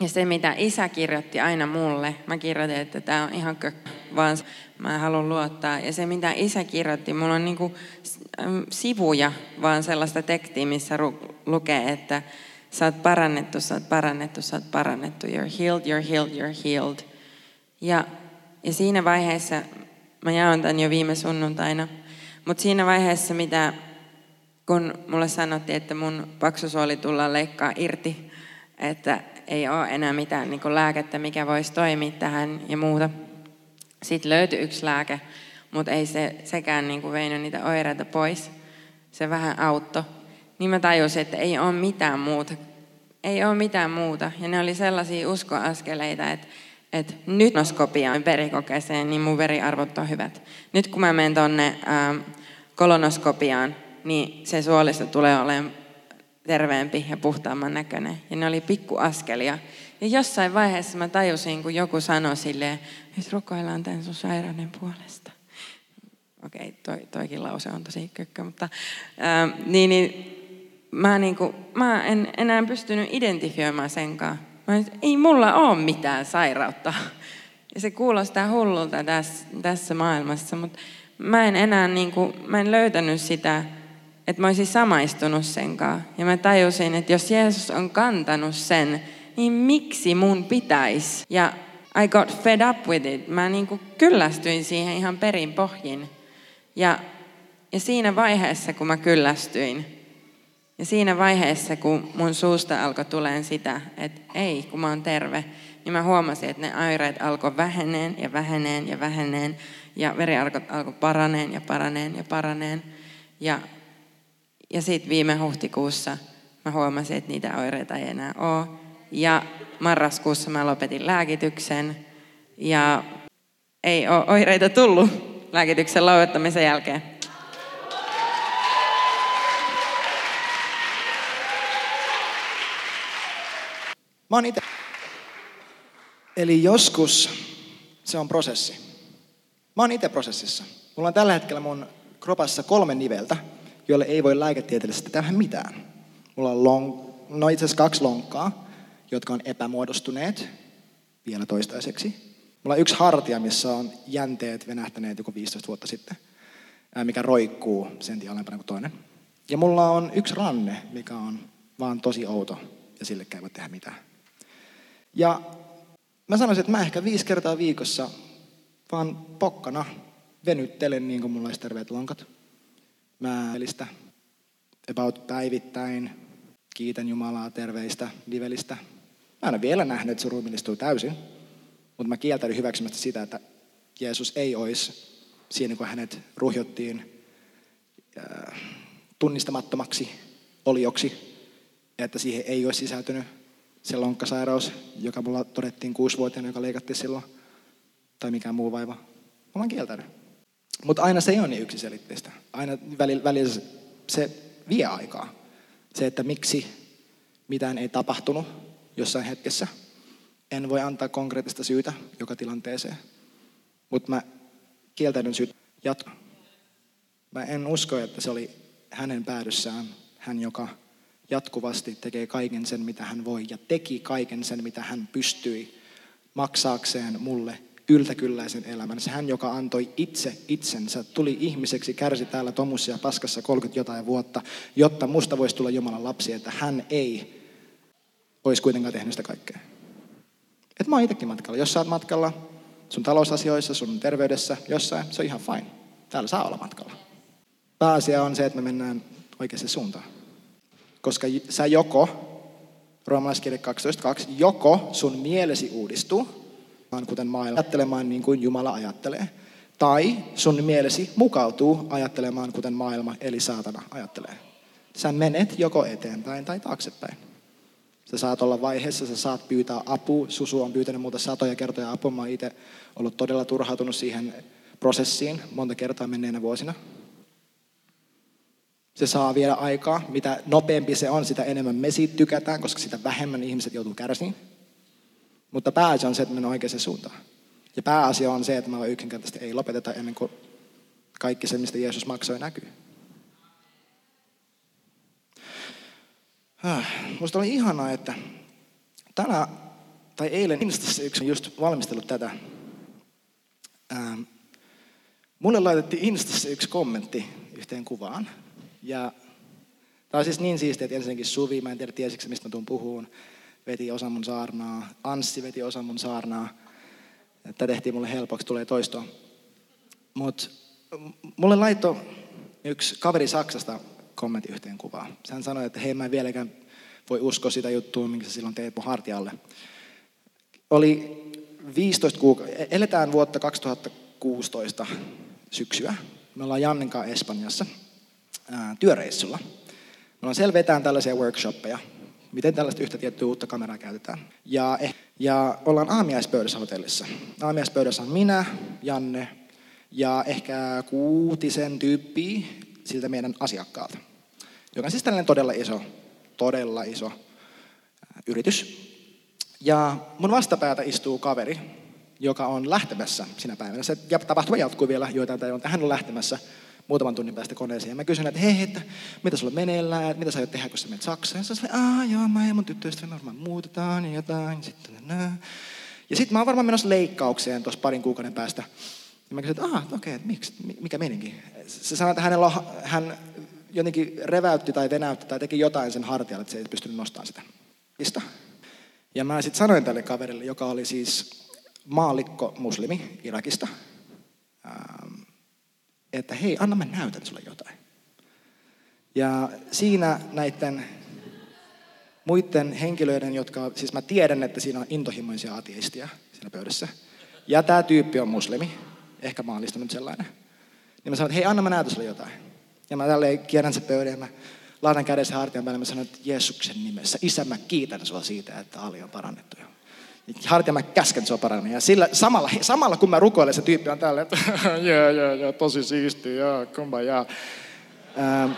Ja se, mitä isä kirjoitti aina mulle, mä kirjoitin, että tämä on ihan kökkö, vaan mä haluan luottaa. Ja se, mitä isä kirjoitti, mulla on niinku sivuja, vaan sellaista tekstiä, missä lukee, että sä oot parannettu, sä oot parannettu, sä oot parannettu. You're healed, you're healed, you're healed. Ja, ja siinä vaiheessa, mä jaon tämän jo viime sunnuntaina, mutta siinä vaiheessa, mitä, kun mulle sanottiin, että mun paksusuoli tullaan leikkaa irti, että ei ole enää mitään niin lääkettä, mikä voisi toimia tähän ja muuta. Sitten löytyi yksi lääke, mutta ei se sekään niin kuin veinyt niitä oireita pois. Se vähän auttoi. Niin mä tajusin, että ei ole mitään muuta. Ei ole mitään muuta. Ja ne oli sellaisia uskoaskeleita, että, että nyt noskopiaan verikokeeseen, niin mun veriarvot on hyvät. Nyt kun mä menen tonne ähm, kolonoskopiaan, niin se suolisto tulee olemaan terveempi ja puhtaamman näköinen. Ja ne oli pikkuaskelia. Ja jossain vaiheessa mä tajusin, kun joku sanoi silleen, että rukoillaan tämän sun sairauden puolesta. Okei, okay, toi, toikin lause on tosi kökkö, mutta ää, niin, niin, mä, niin kuin, mä en enää pystynyt identifioimaan senkaan. Mä että ei mulla ole mitään sairautta. Ja se kuulostaa hullulta tässä, tässä maailmassa, mutta mä en enää niin kuin, mä en löytänyt sitä, että mä olisin samaistunut senkaan. Ja mä tajusin, että jos Jeesus on kantanut sen, niin miksi mun pitäisi? Ja I got fed up with it. Mä niin kuin kyllästyin siihen ihan perin pohjin. Ja, ja siinä vaiheessa, kun mä kyllästyin, ja siinä vaiheessa, kun mun suusta alkoi tuleen sitä, että ei, kun mä oon terve, niin mä huomasin, että ne oireet alkoi väheneen ja väheneen ja väheneen. Ja veri alkoi alko paraneen ja paraneen ja paraneen. Ja, ja sitten viime huhtikuussa mä huomasin, että niitä oireita ei enää ole. Ja marraskuussa mä lopetin lääkityksen. Ja ei ole oireita tullut lääkityksen lauettamisen jälkeen. Mä oon ite... Eli joskus se on prosessi. Mä oon itse prosessissa. Mulla on tällä hetkellä mun kropassa kolme niveltä, joille ei voi lääketieteellisesti tehdä mitään. Mulla on long, no itse asiassa kaksi lonkkaa, jotka on epämuodostuneet vielä toistaiseksi. Mulla on yksi hartia, missä on jänteet venähtäneet joku 15 vuotta sitten, mikä roikkuu sentin alempana kuin toinen. Ja mulla on yksi ranne, mikä on vaan tosi outo ja sillekään ei voi tehdä mitään. Ja mä sanoisin, että mä ehkä viisi kertaa viikossa vaan pokkana venyttelen niin kuin mulla olisi terveet lonkat. Mä elistä about päivittäin kiitän Jumalaa terveistä nivelistä. Mä en ole vielä nähnyt, että se ruumiillistuu täysin, mutta mä kieltäydyn hyväksymästä sitä, että Jeesus ei olisi siinä, kun hänet ruhjottiin tunnistamattomaksi olioksi, että siihen ei olisi sisältynyt se lonkkasairaus, joka mulla todettiin kuusivuotiaana, joka leikattiin silloin, tai mikään muu vaiva. Mä oon kieltänyt. Mutta aina se ei ole niin yksiselitteistä. Aina välillä, välillä se vie aikaa. Se, että miksi mitään ei tapahtunut jossain hetkessä. En voi antaa konkreettista syytä joka tilanteeseen. Mutta mä kieltäydyn syyt jatkaa. Mä en usko, että se oli hänen päädyssään, hän joka jatkuvasti tekee kaiken sen, mitä hän voi, ja teki kaiken sen, mitä hän pystyi maksaakseen mulle yltäkylläisen elämän. Se hän, joka antoi itse itsensä, tuli ihmiseksi, kärsi täällä tomussa ja paskassa 30 jotain vuotta, jotta musta voisi tulla Jumalan lapsi, että hän ei olisi kuitenkaan tehnyt sitä kaikkea. Et mä oon itsekin matkalla. Jos sä oot matkalla sun talousasioissa, sun terveydessä, jossain, se on ihan fine. Täällä saa olla matkalla. Pääasia on se, että me mennään oikeaan suuntaan. Koska sä joko, roomalaiskirja 12.2, joko sun mielesi uudistuu, kuten maailma, ajattelemaan niin kuin Jumala ajattelee, tai sun mielesi mukautuu ajattelemaan kuten maailma, eli saatana ajattelee. Sä menet joko eteenpäin tai taaksepäin. Sä saat olla vaiheessa, sä saat pyytää apua. Susu on pyytänyt muuta satoja kertoja apua. Mä itse ollut todella turhautunut siihen prosessiin monta kertaa menneenä vuosina. Se saa viedä aikaa. Mitä nopeampi se on, sitä enemmän me siitä tykätään, koska sitä vähemmän ihmiset joutuu kärsiin. Mutta pääasia on se, että mennään oikeaan suuntaan. Ja pääasia on se, että me yksinkertaisesti ei lopeteta ennen kuin kaikki se, mistä Jeesus maksoi, näkyy. Ah, musta oli ihanaa, että tänä tai eilen Instassa yksi on just valmistellut tätä. Ähm, mulle laitettiin Instassa yksi kommentti yhteen kuvaan. Ja tämä on siis niin siistiä, että ensinnäkin Suvi, mä en tiedä tiesikö mistä mä tuun puhuun, veti osa mun saarnaa. Anssi veti osa mun saarnaa. Tämä tehtiin mulle helpoksi, tulee toistoa. Mutta mulle laittoi yksi kaveri Saksasta kommentti yhteen kuvaan. Hän sanoi, että hei mä en vieläkään voi uskoa sitä juttua, minkä sä silloin teet mun hartialle. Oli 15 kuukautta, eletään vuotta 2016 syksyä. Me ollaan Janninkaan Espanjassa ää, työreissulla. Me ollaan siellä vetään tällaisia workshoppeja, miten tällaista yhtä tiettyä uutta kameraa käytetään. Ja, eh, ja ollaan aamiaispöydässä hotellissa. Aamiaispöydässä on minä, Janne ja ehkä kuutisen tyyppiä siltä meidän asiakkaalta. Joka on siis tällainen todella iso, todella iso yritys. Ja mun vastapäätä istuu kaveri, joka on lähtemässä sinä päivänä. Se tapahtuma jatkuu vielä joitain tai on lähtemässä muutaman tunnin päästä koneeseen. Ja mä kysyn, että hei, että mitä sulla meneillään, että mitä sä aiot tehdä, kun sä menet Saksaan. Ja sä sanoi, joo, mä ja mun tyttöystävä varmaan muutetaan ja jotain. Sitten, nää. Ja sitten mä oon varmaan menossa leikkaukseen tuossa parin kuukauden päästä. Ja mä kysyin, että okei, okay, että miksi, mikä meininki? Se sanoi, että hänellä, hän jotenkin reväytti tai venäytti tai teki jotain sen hartialle, että se ei pystynyt nostamaan sitä. Ja mä sitten sanoin tälle kaverille, joka oli siis maalikko muslimi Irakista, ähm, että hei, anna mä näytän sulle jotain. Ja siinä näiden muiden henkilöiden, jotka, siis mä tiedän, että siinä on intohimoisia ateistia siinä pöydässä. Ja tämä tyyppi on muslimi, ehkä maalistunut sellainen. Niin mä sanoin, että hei, anna mä näytän sulle jotain. Ja mä tälleen kierrän se pöydän ja mä laitan kädessä hartian päälle. Mä sanon, että Jeesuksen nimessä, isä mä kiitän sua siitä, että Ali on parannettu. Hartia mä käsken sua paranna. Ja sillä, samalla, samalla kun mä rukoilen, se tyyppi on täällä, että joo, joo, joo, tosi siisti, joo, kumpa, joo. Ähm,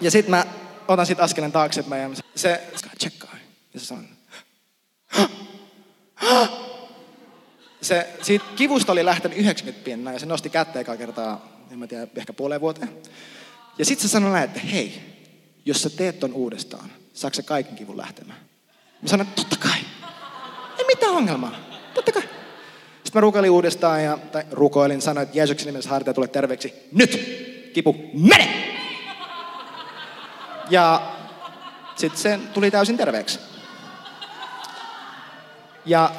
ja sitten mä otan sit askelen taaksepäin ja se, se tsekkaa. Ja se sanoo, se, siitä kivusta oli lähtenyt 90 pinnaa ja se nosti kättä ekaa kertaa, en mä tiedä, ehkä puoleen vuoteen. Ja sitten se sanoi näin, että hei, jos sä teet ton uudestaan, saako se kaiken kivun lähtemään? Mä sanoin, että totta kai. Mitään ongelmaa. Totta kai. Sitten mä rukoilin uudestaan ja, tai rukoilin, sanoin, että Jeesuksen nimessä hartia tulee terveeksi. Nyt! Kipu, mene! Ja sitten se tuli täysin terveeksi. Ja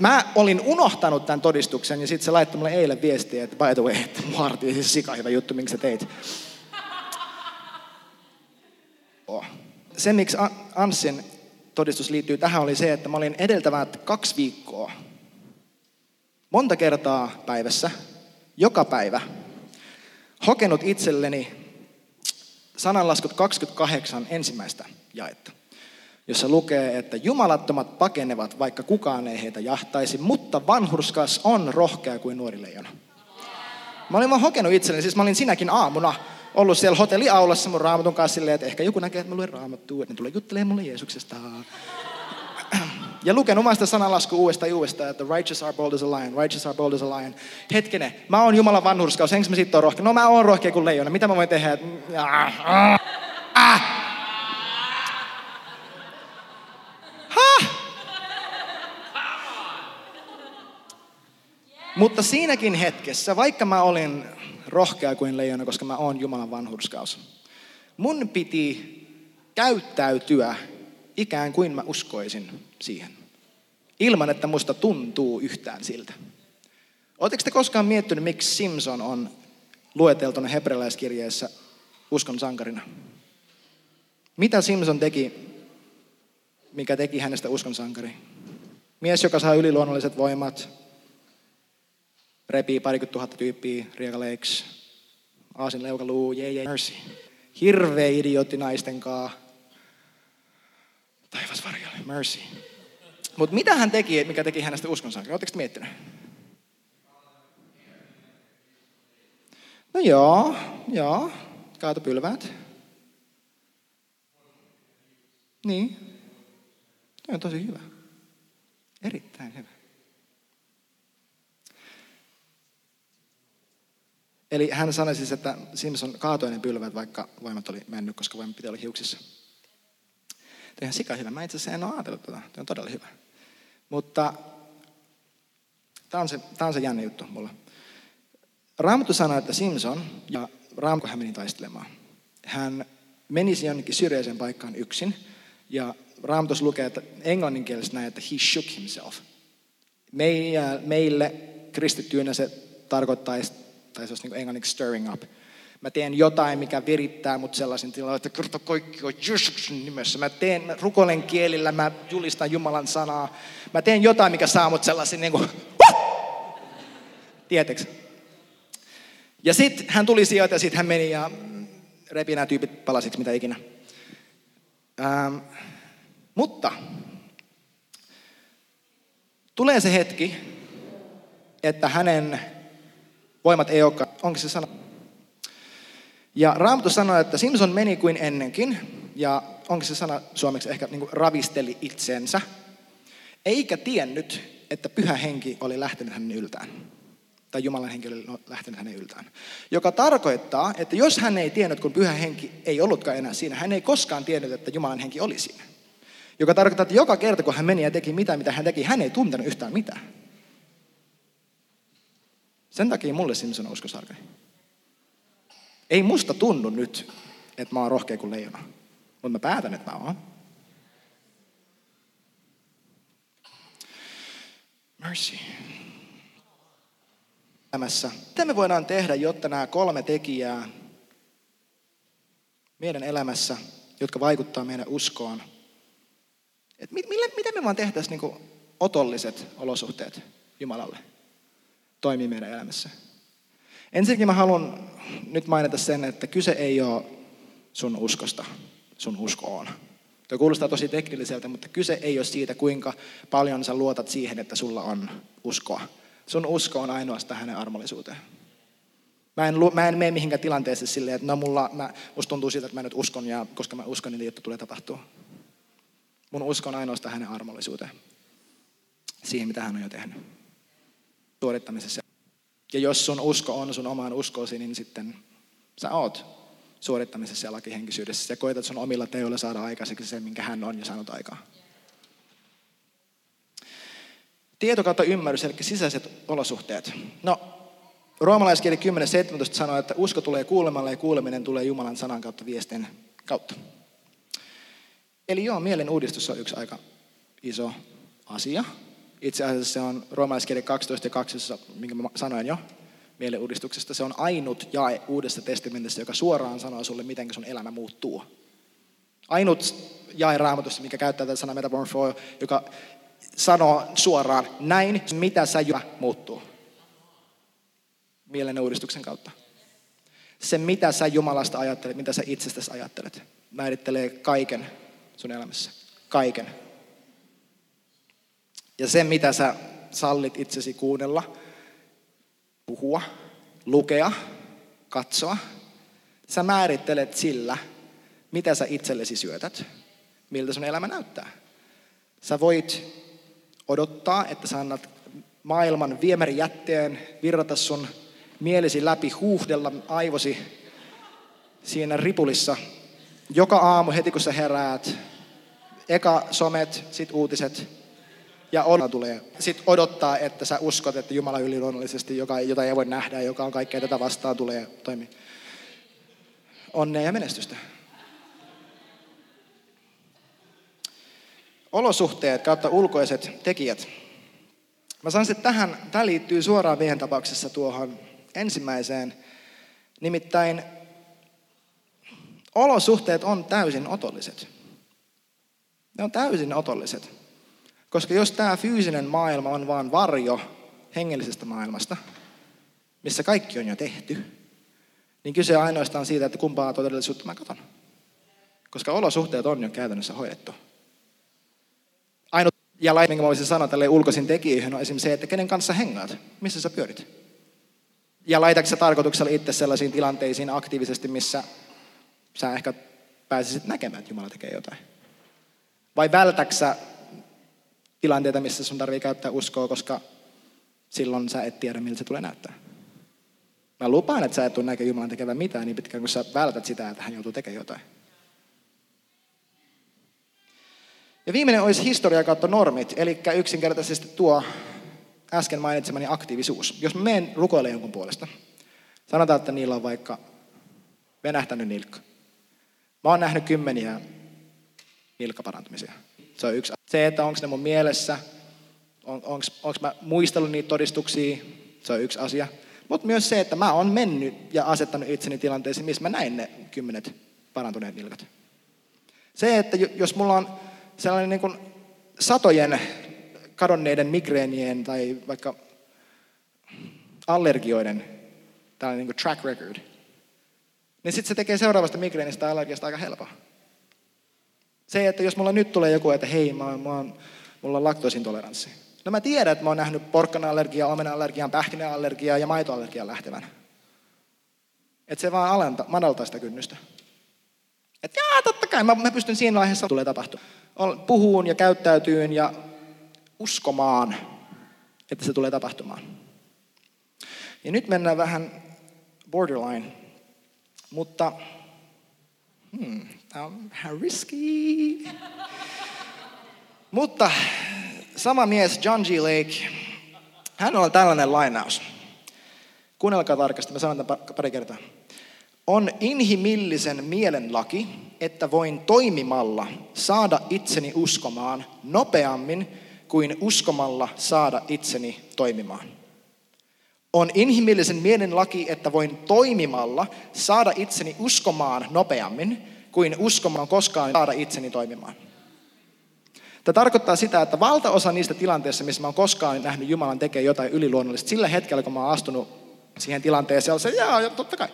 mä olin unohtanut tämän todistuksen ja sitten se laittoi mulle eilen viestiä, että by the way, että Martti, siis sika hyvä juttu, minkä sä teit. Oh. se, miksi Anssin todistus liittyy tähän, oli se, että mä olin edeltävät kaksi viikkoa, monta kertaa päivässä, joka päivä, hokenut itselleni sananlaskut 28 ensimmäistä jaetta, jossa lukee, että jumalattomat pakenevat, vaikka kukaan ei heitä jahtaisi, mutta vanhurskas on rohkea kuin nuori leijona. Mä olin vaan hokenut itselleni, siis mä olin sinäkin aamuna ollut siellä hotelliaulassa mun raamatun kanssa silleen, että ehkä joku näkee, että mä luen raamattua, että ne tulee juttelemaan mulle Jeesuksesta. Ja luken omasta sanalasku uudestaan ja uudestaan, että righteous are bold as a lion, righteous are bold as a lion. Hetkinen, mä oon Jumalan vanhurskaus, enkö mä sit oon rohkea? No mä oon rohkea kuin leijona, mitä mä voin tehdä? Ah, ah, ah. Mutta siinäkin hetkessä, vaikka mä olin rohkea kuin leijona, koska mä oon Jumalan vanhurskaus, mun piti käyttäytyä ikään kuin mä uskoisin siihen. Ilman, että musta tuntuu yhtään siltä. Oletteko te koskaan miettinyt, miksi Simpson on lueteltuna hebrealaiskirjeessä uskon sankarina? Mitä Simpson teki, mikä teki hänestä uskon sankari? Mies, joka saa yliluonnolliset voimat, repii parikymmentä tuhatta tyyppiä, Rieka Lakes, Aasin leukaluu, jee, jee, mercy. Hirveä idiootti naisten kaa. Taivas varjolle, mercy. Mutta mitä hän teki, mikä teki hänestä uskonsa? Oletteko miettinyt? No joo, joo, kaatopylväät. Niin. Tämä on tosi hyvä. Erittäin hyvä. Eli hän sanoi siis, että Simpson kaatoinen pylvät, vaikka voimat oli mennyt, koska voimat piti olla hiuksissa. Tämä on ihan sika hyvä. Mä itse asiassa en ole ajatellut tätä. Tämä on todella hyvä. Mutta tämä on se, tämä on se jännä juttu mulle. Raamattu sanoi, että Simpson ja Raamattu hän meni taistelemaan. Hän menisi jonnekin syrjäiseen paikkaan yksin. Ja Raamatus lukee, että englanninkielessä näin, että he shook himself. Meille kristittyinä se tarkoittaisi tai se olisi niin englanniksi stirring up. Mä teen jotain, mikä virittää mut sellaisen tilan, että kerta kaikki on Jeesuksen nimessä. Mä teen, mä rukoilen kielillä, mä julistan Jumalan sanaa. Mä teen jotain, mikä saa mut sellaisen niin kuin, Tieteksi? Ja sitten hän tuli sieltä ja sitten hän meni ja repi nämä tyypit palasiksi, mitä ikinä. Ähm, mutta tulee se hetki, että hänen Voimat ei olekaan. Onko se sana? Ja Raamattu sanoo, että Simpson meni kuin ennenkin, ja onko se sana suomeksi ehkä niin ravisteli itsensä, eikä tiennyt, että pyhä henki oli lähtenyt hänen yltään. Tai Jumalan henki oli lähtenyt hänen yltään. Joka tarkoittaa, että jos hän ei tiennyt, kun pyhä henki ei ollutkaan enää siinä, hän ei koskaan tiennyt, että Jumalan henki oli siinä. Joka tarkoittaa, että joka kerta, kun hän meni ja teki mitä, mitä hän teki, hän ei tuntenut yhtään mitään. Sen takia mulle Simpson on uskosarkani. Ei musta tunnu nyt, että mä oon rohkea kuin leijona. Mutta mä päätän, että mä oon. Mercy. Elämässä. Mitä me voidaan tehdä, jotta nämä kolme tekijää meidän elämässä, jotka vaikuttaa meidän uskoon, että miten me vaan tehtäisiin niin otolliset olosuhteet Jumalalle? Toimii meidän elämässä. Ensinnäkin mä haluan nyt mainita sen, että kyse ei ole sun uskosta, sun usko on. Tuo kuulostaa tosi teknilliseltä, mutta kyse ei ole siitä, kuinka paljon sä luotat siihen, että sulla on uskoa. Sun usko on ainoastaan hänen armollisuuteen. Mä en, mä en mene mihinkään tilanteeseen silleen, että no mulla, mä, musta tuntuu siltä, että mä nyt uskon ja koska mä uskon, niin juttu tulee tapahtua. Mun usko on ainoastaan hänen armollisuuteen. Siihen, mitä hän on jo tehnyt suorittamisessa. Ja jos sun usko on sun omaan uskoosi, niin sitten sä oot suorittamisessa ja lakihenkisyydessä ja koetat sun omilla teoilla saada aikaiseksi sen, minkä hän on jo saanut aikaa. Tieto kautta ymmärrys, eli sisäiset olosuhteet. No, roomalaiskirja 10.17 sanoo, että usko tulee kuulemalla ja kuuleminen tulee Jumalan sanan kautta viestin kautta. Eli joo, mielen uudistus on yksi aika iso asia. Itse asiassa se on roomalaiskirja 12 ja 2, minkä mä sanoin jo mielenуudistuksesta. Se on ainut jae Uudessa testamentissa, joka suoraan sanoo sulle, miten sun elämä muuttuu. Ainut jae raamatussa, mikä käyttää tätä sanaa metamorfo, joka sanoo suoraan, näin, mitä sä jo muuttuu. Mielen uudistuksen kautta. Se, mitä sä Jumalasta ajattelet, mitä sä itsestäsi ajattelet, määrittelee kaiken sun elämässä. Kaiken. Ja se, mitä sä sallit itsesi kuunnella, puhua, lukea, katsoa, sä määrittelet sillä, mitä sä itsellesi syötät, miltä sun elämä näyttää. Sä voit odottaa, että sä annat maailman viemärijätteen virrata sun mielesi läpi, huuhdella aivosi siinä ripulissa. Joka aamu heti kun sä heräät, eka somet, sit uutiset, ja on tulee. Sitten odottaa, että sä uskot, että Jumala yliluonnollisesti, joka, jota ei voi nähdä, joka on kaikkea tätä vastaan, tulee toimii. Onnea ja menestystä. Olosuhteet kautta ulkoiset tekijät. Mä sanoisin, että tähän, tämä liittyy suoraan meidän tapauksessa tuohon ensimmäiseen. Nimittäin olosuhteet on täysin otolliset. Ne on täysin otolliset. Koska jos tämä fyysinen maailma on vain varjo hengellisestä maailmasta, missä kaikki on jo tehty, niin kyse on ainoastaan siitä, että kumpaa todellisuutta mä katson. Koska olosuhteet on jo käytännössä hoidettu. Ainut ja lain, minkä mä voisin sanoa tälle ulkoisin tekijöihin, on esimerkiksi se, että kenen kanssa hengaat, missä sä pyörit. Ja laitatko sä tarkoituksella itse sellaisiin tilanteisiin aktiivisesti, missä sä ehkä pääsisit näkemään, että Jumala tekee jotain. Vai vältäksä tilanteita, missä sun tarvii käyttää uskoa, koska silloin sä et tiedä, miltä se tulee näyttää. Mä lupaan, että sä et tule näkemään Jumalan tekevän mitään niin pitkään, kun sä vältät sitä, että hän joutuu tekemään jotain. Ja viimeinen olisi historia kautta normit, eli yksinkertaisesti tuo äsken mainitsemani aktiivisuus. Jos mä menen rukoilemaan jonkun puolesta, sanotaan, että niillä on vaikka venähtänyt nilkka. Mä oon nähnyt kymmeniä nilkkaparantumisia. Se on yksi. Se, että onko ne mun mielessä, on, onko mä muistellut niitä todistuksia, se on yksi asia. Mutta myös se, että mä oon mennyt ja asettanut itseni tilanteisiin, missä mä näin ne kymmenet parantuneet nilkat. Se, että jos mulla on sellainen niin kuin satojen kadonneiden migreenien tai vaikka allergioiden tällainen niin track record, niin sitten se tekee seuraavasta migreenistä allergiasta aika helppoa. Se, että jos mulla nyt tulee joku, että hei, mä, mä oon, mulla on laktoosintoleranssi. No mä tiedän, että mä oon nähnyt porkkana-allergiaa, omena-allergiaa, pähkinä-allergiaa ja maitoallergiaa lähtevän. Että se vaan alenta, madaltaa sitä kynnystä. Että jaa, totta kai, mä, mä pystyn siinä vaiheessa tulee tapahtua. Puhuun ja käyttäytyyn ja uskomaan, että se tulee tapahtumaan. Ja nyt mennään vähän borderline, mutta hmm, tämä on vähän risky. mutta sama mies, John G. Lake, hän on tällainen lainaus. Kuunnelkaa tarkasti, mä sanon tämän pari kertaa. On inhimillisen mielen laki, että voin toimimalla saada itseni uskomaan nopeammin kuin uskomalla saada itseni toimimaan. On inhimillisen mielen laki, että voin toimimalla saada itseni uskomaan nopeammin kuin uskomaan koskaan saada itseni toimimaan. Tämä tarkoittaa sitä, että valtaosa niistä tilanteissa, missä mä oon koskaan nähnyt Jumalan tekee jotain yliluonnollista, sillä hetkellä, kun mä oon astunut siihen tilanteeseen, on se, jaa, totta kai.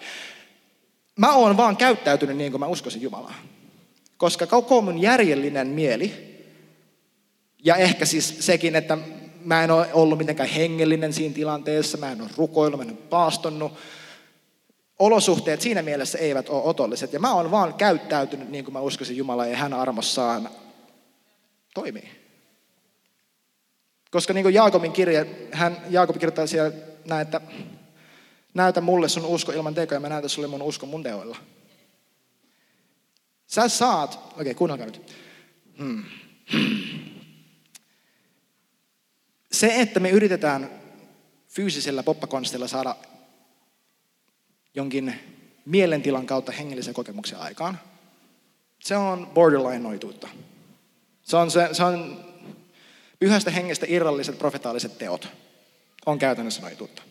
Mä oon vaan käyttäytynyt niin kuin mä uskoisin Jumalaa. Koska koko mun järjellinen mieli, ja ehkä siis sekin, että mä en ole ollut mitenkään hengellinen siinä tilanteessa, mä en ole rukoillut, mä en ole paastonnut, olosuhteet siinä mielessä eivät ole otolliset. Ja mä oon vaan käyttäytynyt niin kuin mä uskoisin Jumalaa ja hän armossaan toimii. Koska niin kuin Jaakobin kirja, hän, Jaakob kirjoittaa siellä näin, että näytä mulle sun usko ilman tekoja, mä näytän sulle mun usko mun teoilla. Sä saat, okei okay, kuunnelkaa nyt. Hmm. Se, että me yritetään fyysisellä poppakonstilla saada jonkin mielentilan kautta hengellisen kokemuksen aikaan, se on borderline-noituutta. Se on, se, se on pyhästä hengestä irralliset profetaaliset teot. On käytännössä noituutta.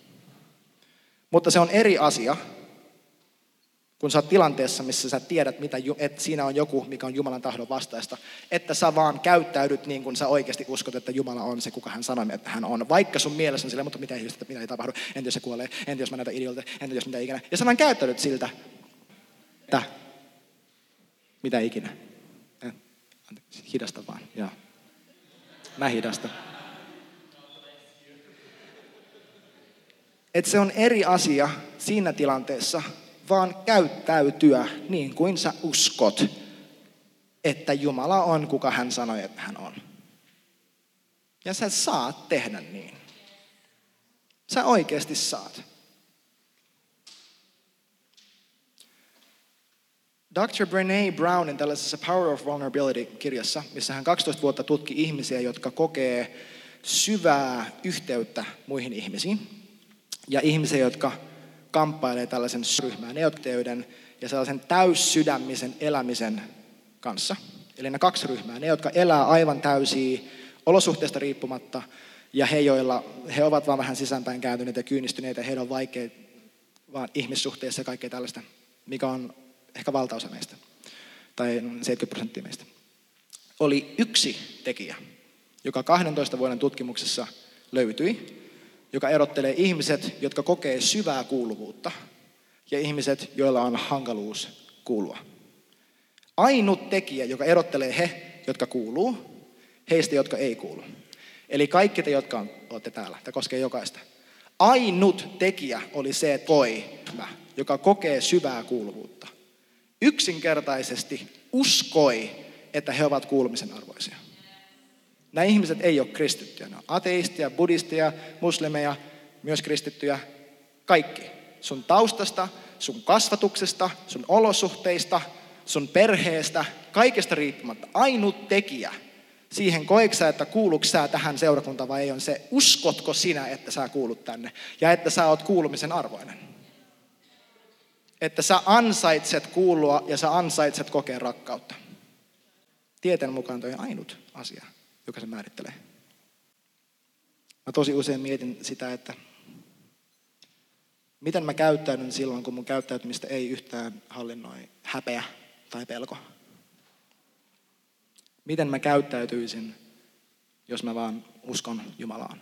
Mutta se on eri asia kun sä oot tilanteessa, missä sä tiedät, mitä, että siinä on joku, mikä on Jumalan tahdon vastaista, että sä vaan käyttäydyt niin kuin sä oikeasti uskot, että Jumala on se, kuka hän sanoi, että hän on. Vaikka sun mielessä on sille, mutta mitä ei, mitä ei tapahdu, entä jos se kuolee, entä jos mä näytän idiolta, entä jos mitä ikinä. Ja sä vaan käyttäydyt siltä, että mitä ikinä. Eh, hidasta vaan, joo. Mä hidasta. Että se on eri asia siinä tilanteessa, vaan käyttäytyä niin kuin sä uskot, että Jumala on, kuka hän sanoi, että hän on. Ja sä saat tehdä niin. Sä oikeasti saat. Dr. Brene Brownin tällaisessa Power of Vulnerability-kirjassa, missä hän 12 vuotta tutki ihmisiä, jotka kokee syvää yhteyttä muihin ihmisiin, ja ihmisiä, jotka kamppailee tällaisen ryhmään, neotteyden ja sellaisen täyssydämisen elämisen kanssa. Eli ne kaksi ryhmää, ne, jotka elää aivan täysiä olosuhteista riippumatta, ja he, joilla he ovat vaan vähän sisäänpäin kääntyneitä ja kyynistyneitä, heidän on vaikea vaan ihmissuhteessa ja kaikkea tällaista, mikä on ehkä valtaosa meistä, tai 70 prosenttia meistä. Oli yksi tekijä, joka 12 vuoden tutkimuksessa löytyi, joka erottelee ihmiset, jotka kokee syvää kuuluvuutta, ja ihmiset, joilla on hankaluus kuulua. Ainut tekijä, joka erottelee he, jotka kuuluu, heistä, jotka ei kuulu. Eli kaikki te, jotka olette täällä, tämä koskee jokaista. Ainut tekijä oli se, voi, joka kokee syvää kuuluvuutta. Yksinkertaisesti uskoi, että he ovat kuulumisen arvoisia. Nämä ihmiset ei ole kristittyjä. Ne on ateistia, buddistia, muslimeja, myös kristittyjä. Kaikki. Sun taustasta, sun kasvatuksesta, sun olosuhteista, sun perheestä, kaikesta riippumatta. Ainut tekijä siihen koeksä, että kuuluuko sä tähän seurakuntaan vai ei on se, uskotko sinä, että sä kuulut tänne ja että sä oot kuulumisen arvoinen. Että sä ansaitset kuulua ja sä ansaitset kokea rakkautta. Tieteen mukaan toi ainut asia joka se määrittelee. Mä tosi usein mietin sitä, että miten mä käyttäydyn silloin, kun mun käyttäytymistä ei yhtään hallinnoi häpeä tai pelko. Miten mä käyttäytyisin, jos mä vaan uskon Jumalaan.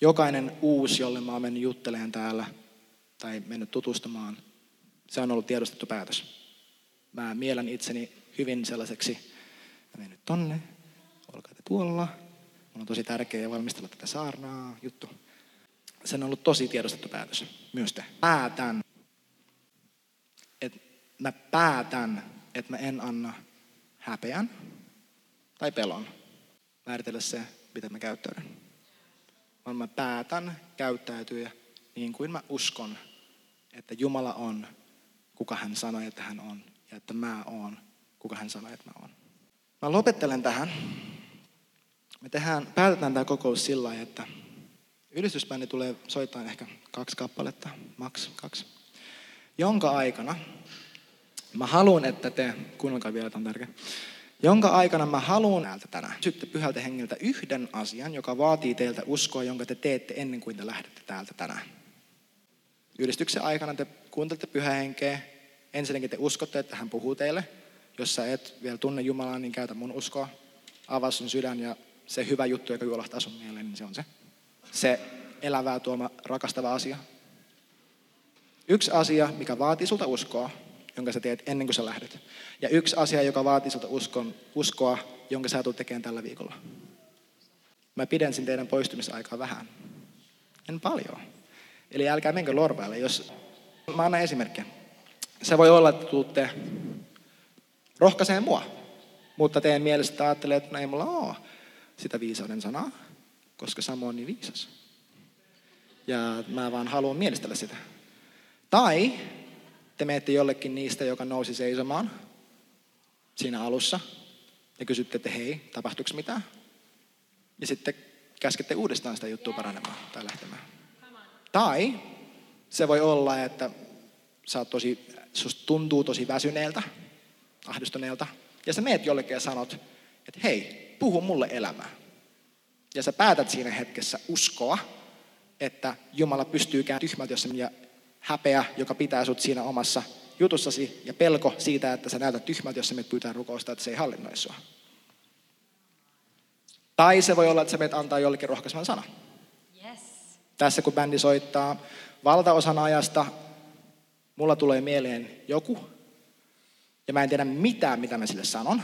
Jokainen uusi, jolle mä oon mennyt juttelemaan täällä tai mennyt tutustumaan, se on ollut tiedostettu päätös. Mä mielen itseni hyvin sellaiseksi Mä menen nyt tonne, olkaa te tuolla. Mun on tosi tärkeää valmistella tätä saarnaa, juttu. Sen on ollut tosi tiedostettu päätös, myös te. Päätän, että mä päätän, että mä en anna häpeän tai pelon määritellä se, miten mä käyttäydyn. Vaan mä päätän käyttäytyä niin kuin mä uskon, että Jumala on, kuka hän sanoi, että hän on, ja että mä oon, kuka hän sanoi, että mä oon. Mä lopettelen tähän. Me tehdään, päätetään tämä kokous sillä lailla, että ylistysbändi tulee soittaa ehkä kaksi kappaletta, maks kaksi, jonka aikana mä haluan, että te, kuunnelkaa vielä, tämä on tärkeä, jonka aikana mä haluan näiltä tänään sytte pyhältä hengeltä yhden asian, joka vaatii teiltä uskoa, jonka te teette ennen kuin te lähdette täältä tänään. Ylistyksen aikana te kuuntelette pyhä henkeä, ensinnäkin te uskotte, että hän puhuu teille, jos sä et vielä tunne Jumalaa, niin käytä mun uskoa. Avaa sun sydän ja se hyvä juttu, joka juolahtaa sun mieleen, niin se on se. Se elävää tuoma rakastava asia. Yksi asia, mikä vaatii sulta uskoa, jonka sä teet ennen kuin sä lähdet. Ja yksi asia, joka vaatii sulta uskon, uskoa, jonka sä tulet tekemään tällä viikolla. Mä pidensin teidän poistumisaikaa vähän. En paljon. Eli älkää menkö lorvaille. Jos... Mä annan esimerkkejä. Se voi olla, että tuutte rohkaisee mua. Mutta teidän mielestä ajattelee, että no ei mulla ole sitä viisauden sanaa, koska Samo on niin viisas. Ja mä vaan haluan mielistellä sitä. Tai te menette jollekin niistä, joka nousi seisomaan siinä alussa ja kysytte, että hei, tapahtuiko mitään? Ja sitten käskette uudestaan sitä juttua paranemaan tai lähtemään. Tai se voi olla, että sä oot tosi, susta tuntuu tosi väsyneeltä ahdistuneelta. Ja sä meet jollekin ja sanot, että hei, puhu mulle elämää. Ja sä päätät siinä hetkessä uskoa, että Jumala pystyy kääntämään tyhmältä, jos ja häpeä, joka pitää sut siinä omassa jutussasi ja pelko siitä, että sä näytät tyhmältä, jos sä menet pyytää rukousta, että se ei hallinnoi sua. Tai se voi olla, että sä menet antaa jollekin rohkaisevan sana. Yes. Tässä kun bändi soittaa, valtaosan ajasta mulla tulee mieleen joku, ja mä en tiedä mitään, mitä mä sille sanon.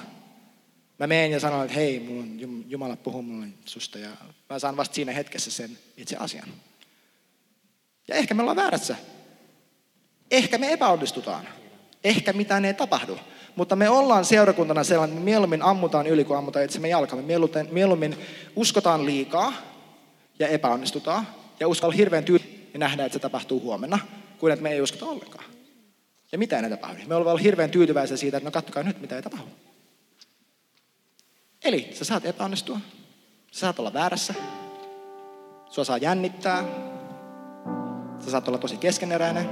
Mä menen ja sanon, että hei, on Jumala puhuu mulle susta, ja mä saan vasta siinä hetkessä sen itse asian. Ja ehkä me ollaan väärässä. Ehkä me epäonnistutaan. Ehkä mitään ei tapahdu. Mutta me ollaan seurakuntana sellainen, että mieluummin ammutaan yli kuin ammutaan itsemme jalkaan. Me mieluummin, mieluummin uskotaan liikaa ja epäonnistutaan. Ja uskalla hirveän tyyli ja nähdään, että se tapahtuu huomenna, kuin että me ei uskota ollenkaan. Ja mitä ei tapahdu. Me ollaan hirveän tyytyväisiä siitä, että no katsokaa nyt, mitä ei tapahdu. Eli sä saat epäonnistua. Sä saat olla väärässä. Sua saa jännittää. Sä saat olla tosi keskeneräinen.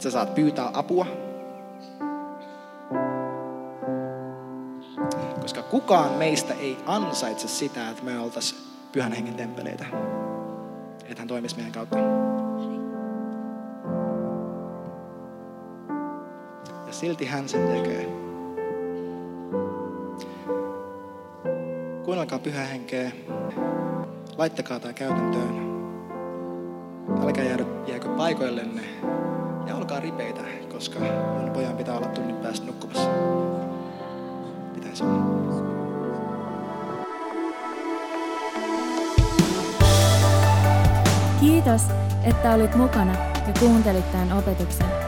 Sä saat pyytää apua. Koska kukaan meistä ei ansaitse sitä, että me oltaisiin pyhän hengen temppeleitä. Että hän toimisi meidän kautta. Silti hän sen tekee. Kuunnelkaa pyhä henkeä. Laittakaa tämä käytäntöön. Älkää jäädä, jääkö paikoillenne ja olkaa ripeitä, koska mun pojan pitää olla tunnin päästä nukkumassa. Pitäisi olla. Kiitos, että olit mukana ja kuuntelit tämän opetuksen.